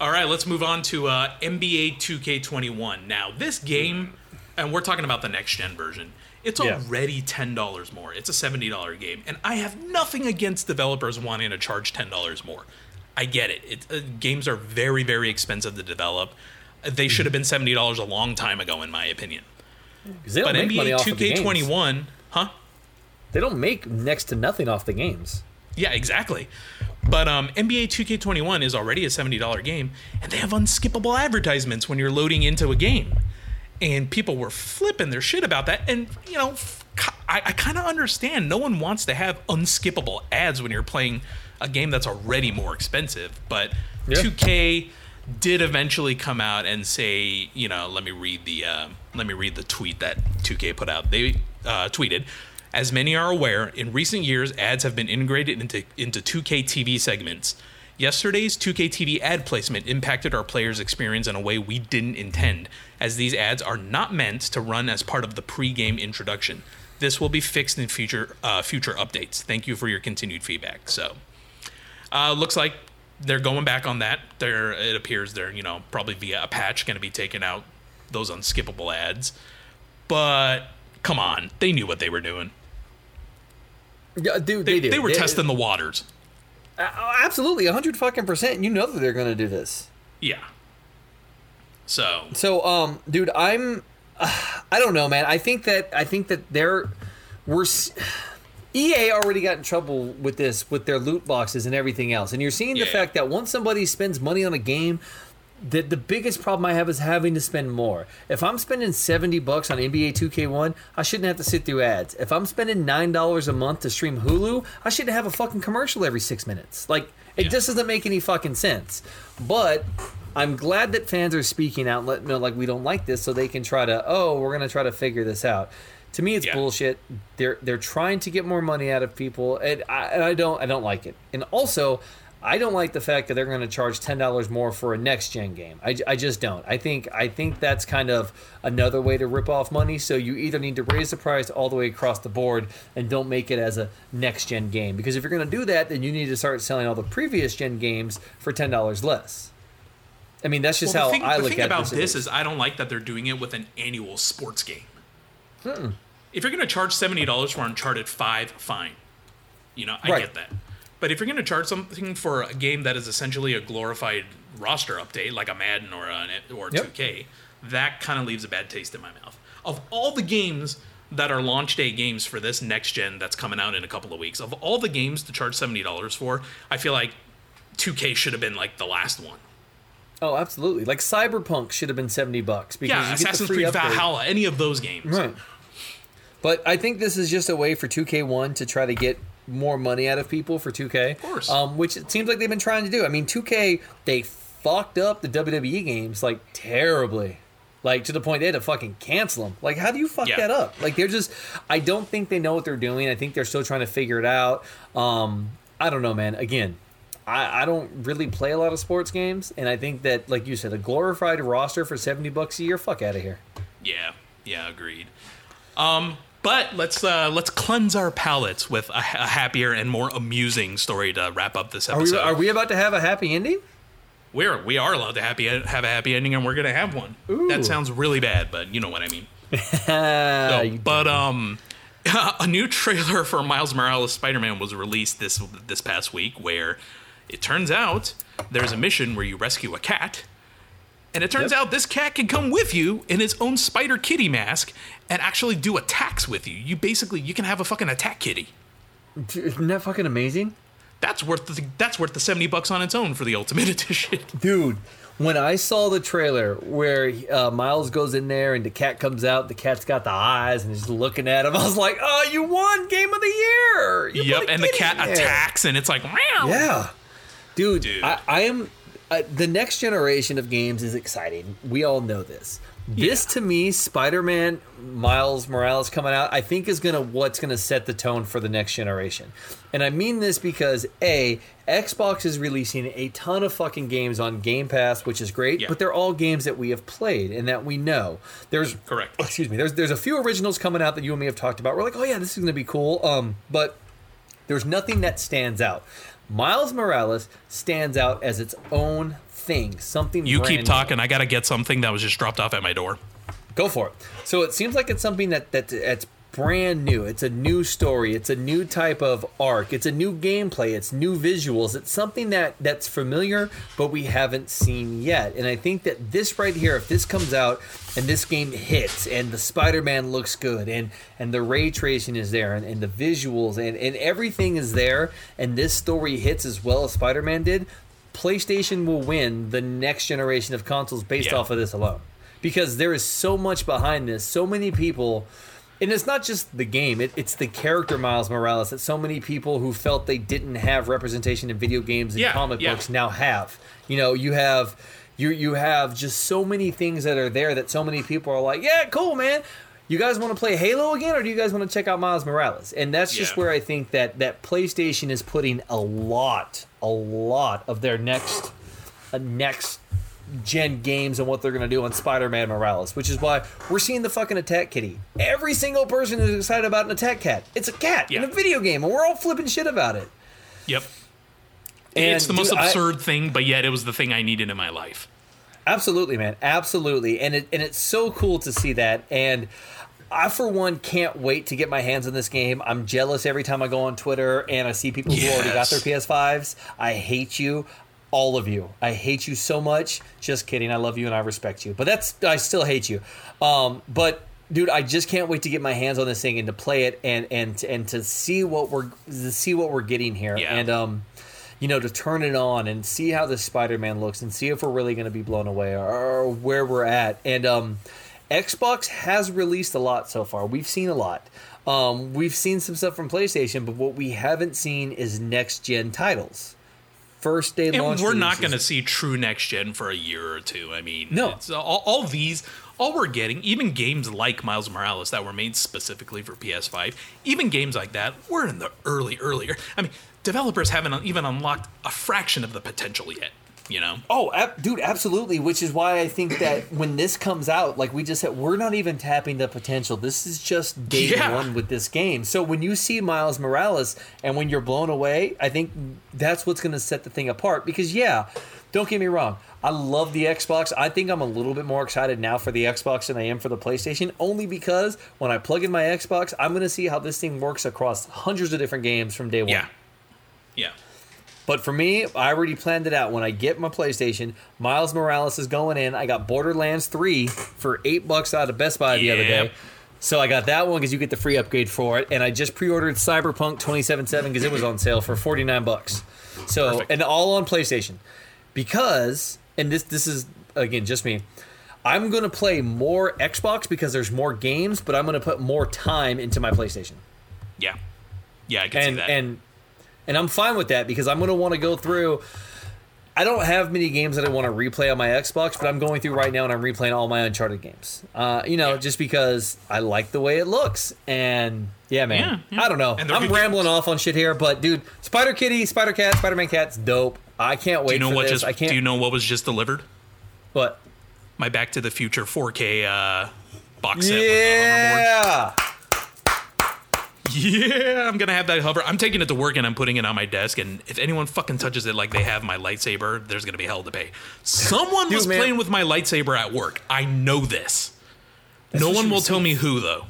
All right, let's move on to uh, NBA 2K21. Now, this game, and we're talking about the next gen version, it's Yeah. already $10 more. It's a $70 game, and I have nothing against developers wanting to charge $10 more. I get it. it uh, games are very, very expensive to develop. They should have been $70 a long time ago, in my opinion. they don't But make NBA of the games. 2K21, huh? They don't make next to nothing off the games. Yeah, exactly. But um, NBA 2K21 is already a $70 game, and they have unskippable advertisements when you're loading into a game. And people were flipping their shit about that. And, you know, I kind of understand. No one wants to have unskippable ads when you're playing a game that's already more expensive. But Yeah. 2K did eventually come out and say, you know, let me read the uh, let me read the tweet that 2K put out. They uh, tweeted, as many are aware, in recent years, ads have been integrated into into 2K TV segments. Yesterday's 2K TV ad placement impacted our players' experience in a way we didn't intend, as these ads are not meant to run as part of the pre-game introduction. This will be fixed in future uh, future updates. Thank you for your continued feedback. So, uh, looks like they're going back on that. There, it appears they're you know probably via a patch going to be taking out those unskippable ads. But come on, they knew what they were doing. Yeah, dude, They, they, they were testing the waters. Uh, absolutely, hundred fucking percent. You know that they're gonna do this. Yeah. So So, um, dude, I'm, I don't know, man. I think that I think that they're, we're, EA already got in trouble with this with their loot boxes and everything else, and you're seeing the Yeah. fact that once somebody spends money on a game. The, the biggest problem I have is having to spend more. If I'm spending 70 bucks on NBA 2K1, I shouldn't have to sit through ads. If I'm spending $9 a month to stream Hulu, I shouldn't have a fucking commercial every six minutes. Like, it Yeah. just doesn't make any fucking sense. But I'm glad that fans are speaking out letting know like we don't like this so they can try to oh we're gonna try to figure this out. To me, it's Yeah. bullshit. They're they're trying to get more money out of people, and I, and I don't I don't like it. And also, I don't like the fact that they're going to charge ten dollars more for a next gen game. I, I just don't. I think I think that's kind of another way to rip off money. So you either need to raise the price all the way across the board and don't make it as a next gen game because if you're going to do that, then you need to start selling all the previous gen games for ten dollars less. I mean, that's just well, how thing, I the look thing at about this. this is I don't like that they're doing it with an annual sports game. Hmm. If you're going to charge seventy dollars for Uncharted Five, fine. You know, I Right. get that. But if you're going to charge something for a game that is essentially a glorified roster update, like a Madden or an or Yep. 2K, that kind of leaves a bad taste in my mouth. Of all the games that are launch day games for this next gen that's coming out in a couple of weeks, of all the games to charge seventy dollars for, I feel like 2K should have been like the last one. oh, absolutely. Like Cyberpunk should have been seventy bucks because Yeah, you get the Assassin's free Creed upgrade. Valhalla, any of those games. Right. But I think this is just a way for 2K1 to try to get more money out of people for 2K. Of course. Um, which it seems like they've been trying to do. I mean, 2K, they fucked up the WWE games like terribly. Like to the point they had to fucking cancel them. Like, how do you fuck Yeah. that up? Like, they're just. I don't think they know what they're doing. I think they're still trying to figure it out. Um, I don't know, man. Again, I, I don't really play a lot of sports games, and I think that, like you said, a glorified roster for seventy bucks a year. Fuck out of here. Yeah, yeah, agreed. Um, but let's uh, let's cleanse our palates with a, a happier and more amusing story to wrap up this Are episode. we, are we about to have a happy ending? We're we are allowed to happy have a happy ending, and we're gonna have one. Ooh. That sounds really bad, but you know what I mean. So, but um, a new trailer for Miles Morales Spider-Man was released this this past week, where it turns out there's a mission where you rescue a cat, and it turns Yep. out this cat can come with you in its own Spider Kitty mask and actually do attacks with you. You basically you can have a fucking attack kitty. Isn't that fucking amazing? That's worth the, that's worth the seventy bucks on its own for the Ultimate Edition. Dude, when I saw the trailer where uh, Miles goes in there and the cat comes out, the cat's got the eyes and is looking at him. I was like, "Oh, you won Game of the Year!" You yep, and the cat attacks, and it's like, wow. Yeah, dude, Dude. I, I am. Uh, the next generation of games is exciting. We all know this. This Yeah. to me, Spider-Man, Miles Morales coming out, I think is gonna what's gonna set the tone for the next generation. And I mean this because a Xbox is releasing a ton of fucking games on Game Pass, which is great, Yeah. but they're all games that we have played and that we know. There's Correct. excuse me. There's there's a few originals coming out that you and me have talked about. We're like, oh yeah, this is gonna be cool. Um, but there's nothing that stands out. Miles Morales stands out as its own thing, something. You keep new. talking. I gotta get something that was just dropped off at my door. Go for it. So it seems like it's something that that that's brand new. It's a new story. It's a new type of arc. It's a new gameplay. It's new visuals. It's something that that's familiar, but we haven't seen yet. And I think that this right here, if this comes out and this game hits, and the Spider-Man looks good, and and the ray tracing is there, and, and the visuals, and and everything is there, and this story hits as well as Spider-Man did. PlayStation will win the next generation of consoles based Yeah. off of this alone because there is so much behind this. So many people, and it's not just the game; it, it's the character Miles Morales that so many people who felt they didn't have representation in video games and Yeah, comic yeah. books now have. You know, you have you you have just so many things that are there that so many people are like, yeah, cool, man. You guys want to play Halo again, or do you guys want to check out Miles Morales? And that's just Yeah. where I think that that PlayStation is putting a lot, a lot of their next, uh, next gen games and what they're going to do on Spider-Man Morales, which is why we're seeing the fucking attack kitty. Every single person is excited about an attack cat. It's a cat in a video game, and we're all flipping shit about it. Yep. And it's the most dude, I- absurd thing, but yet it was the thing I needed in my life. Absolutely, man. Absolutely. And it and it's so cool to see that. And I for one can't wait to get my hands on this game. I'm jealous every time I go on Twitter and I see people who already got their PS5s. I hate you. All of you. I hate you so much. Just kidding. I love you and I respect you. But that's I still hate you. Um, but dude, I just can't wait to get my hands on this thing and to play it and and and to see what we're to see what we're getting here. Yeah. And um you know, to turn it on and see how this Spider-Man looks and see if we're really going to be blown away or, or where we're at. And um, Xbox has released a lot so far. We've seen a lot. Um, we've seen some stuff from PlayStation, but what we haven't seen is next gen titles. First day And launch. we're not going to see true next gen for a year or two. I mean, No. it's, all, all these, all we're getting, even games like Miles Morales that were made specifically for PS5, even games like that, we're in the early, earlier. I mean, developers haven't even unlocked a fraction of the potential yet. You know, Oh, ab- dude, absolutely. Which is why I think that when this comes out, like we just said, we're not even tapping the potential. This is just day Yeah. one with this game. So when you see Miles Morales and when you're blown away, I think that's what's going to set the thing apart. Because yeah, don't get me wrong, I love the Xbox. I think I'm a little bit more excited now for the Xbox than I am for the PlayStation, only because when I plug in my Xbox, I'm going to see how this thing works across hundreds of different games from day one. yeah, yeah. But for me, I already planned it out. When I get my PlayStation, Miles Morales is going in. I got Borderlands 3 for eight bucks out of Best Buy the other day. So I got that one because you get the free upgrade for it. And I just pre ordered Cyberpunk 2077 because it was on sale for 49 bucks. So, Perfect. and all on PlayStation. Because, and this, this is, again, just me. I'm going to play more Xbox because there's more games, but I'm going to put more time into my PlayStation Yeah. Yeah, I can see and that. and and I'm fine with that because I'm going to want to go through. I don't have many games that I want to replay on my Xbox, but I'm going through right now and I'm replaying all my Uncharted games. Uh, you know, Yeah. just because I like the way it looks, and yeah, man, Yeah, yeah. I don't know. I'm rambling games. off on shit here, but dude, Spider Kitty, Spider Cat, Spider Man Cat's dope. I can't wait do you know for what this. just? I can't. Do you know what was just delivered? what? My Back to the Future 4K uh, box set. with. Yeah. Yeah, I'm gonna have that hover. I'm taking it to work and I'm putting it on my desk. And if anyone fucking touches it like they have my lightsaber, there's gonna be hell to pay. Someone Dude, was man. playing with my lightsaber at work. I know this. no one will tell me who though.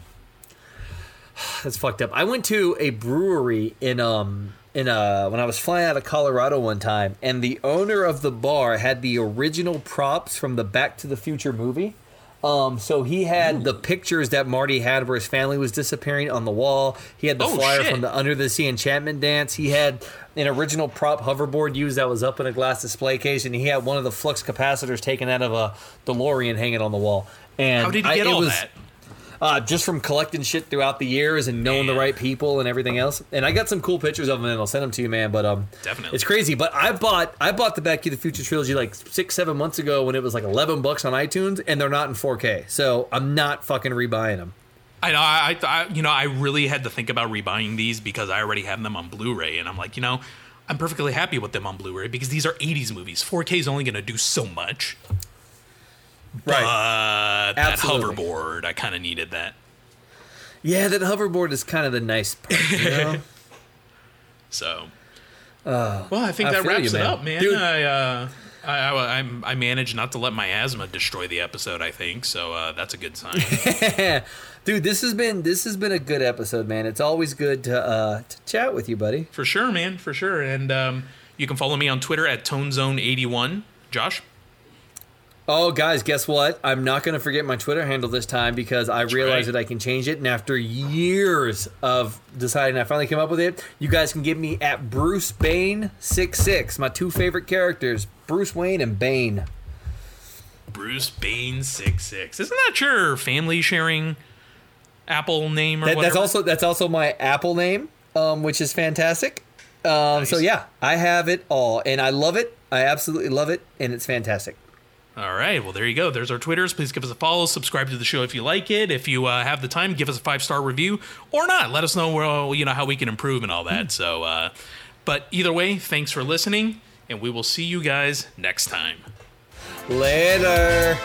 That's fucked up. I went to a brewery in um in uh when I was flying out of Colorado one time, and the owner of the bar had the original props from the Back to the Future movie. Um, so he had the pictures that Marty had where his family was disappearing on the wall. He had the Oh, flyer shit. from the Under the Sea Enchantment Dance. He had an original prop hoverboard used that was up in a glass display case, and he had one of the flux capacitors taken out of a DeLorean hanging on the wall. And How did he get it all was, that? Uh, just from collecting shit throughout the years and knowing the right people and everything else. And I got some cool pictures of them, and I'll send them to you, man. But um, Definitely. it's crazy. But I bought I bought the Back to the Future trilogy like six seven months ago when it was like eleven bucks on iTunes, and they're not in 4K. So I'm not fucking rebuying them. I know. I, I, you know, I really had to think about rebuying these because I already have them on Blu-ray, and I'm like, you know, I'm perfectly happy with them on Blu-ray because these are 80s movies. 4K is only going to do so much. Right. Uh, that hoverboard, I kind of needed that. yeah, that hoverboard is kind of the nice part. You know? So, well, I think I that wraps you, it man. up, man. Dude. I, uh, I, I, I'm- I managed not to let my asthma destroy the episode. I think so. Uh, that's a good sign. Dude, this has been this has been a good episode, man. It's always good to uh, to chat with you, buddy. for sure, man. For sure. And um, you can follow me on Twitter at ToneZone81. Josh. Oh, guys, guess what? I'm not going to forget my Twitter handle this time because I realized right. that I can change it. And after years of deciding, I finally came up with it. You guys can get me at Bruce Bane six six. My two favorite characters, Bruce Wayne and Bane. Bruce Bane six six. Isn't that your family sharing Apple name or That, whatever? that's also that's also my Apple name, um, which is fantastic. Um, So yeah, I have it all, and I love it. I absolutely love it, and it's fantastic. All right. Well, there you go. There's our Twitters. Please give us a follow. Subscribe to the show if you like it. If you uh, have the time, give us a five star review or not. Let us know where, you know how we can improve and all that. So, uh, but either way, thanks for listening, and we will see you guys next time. Later.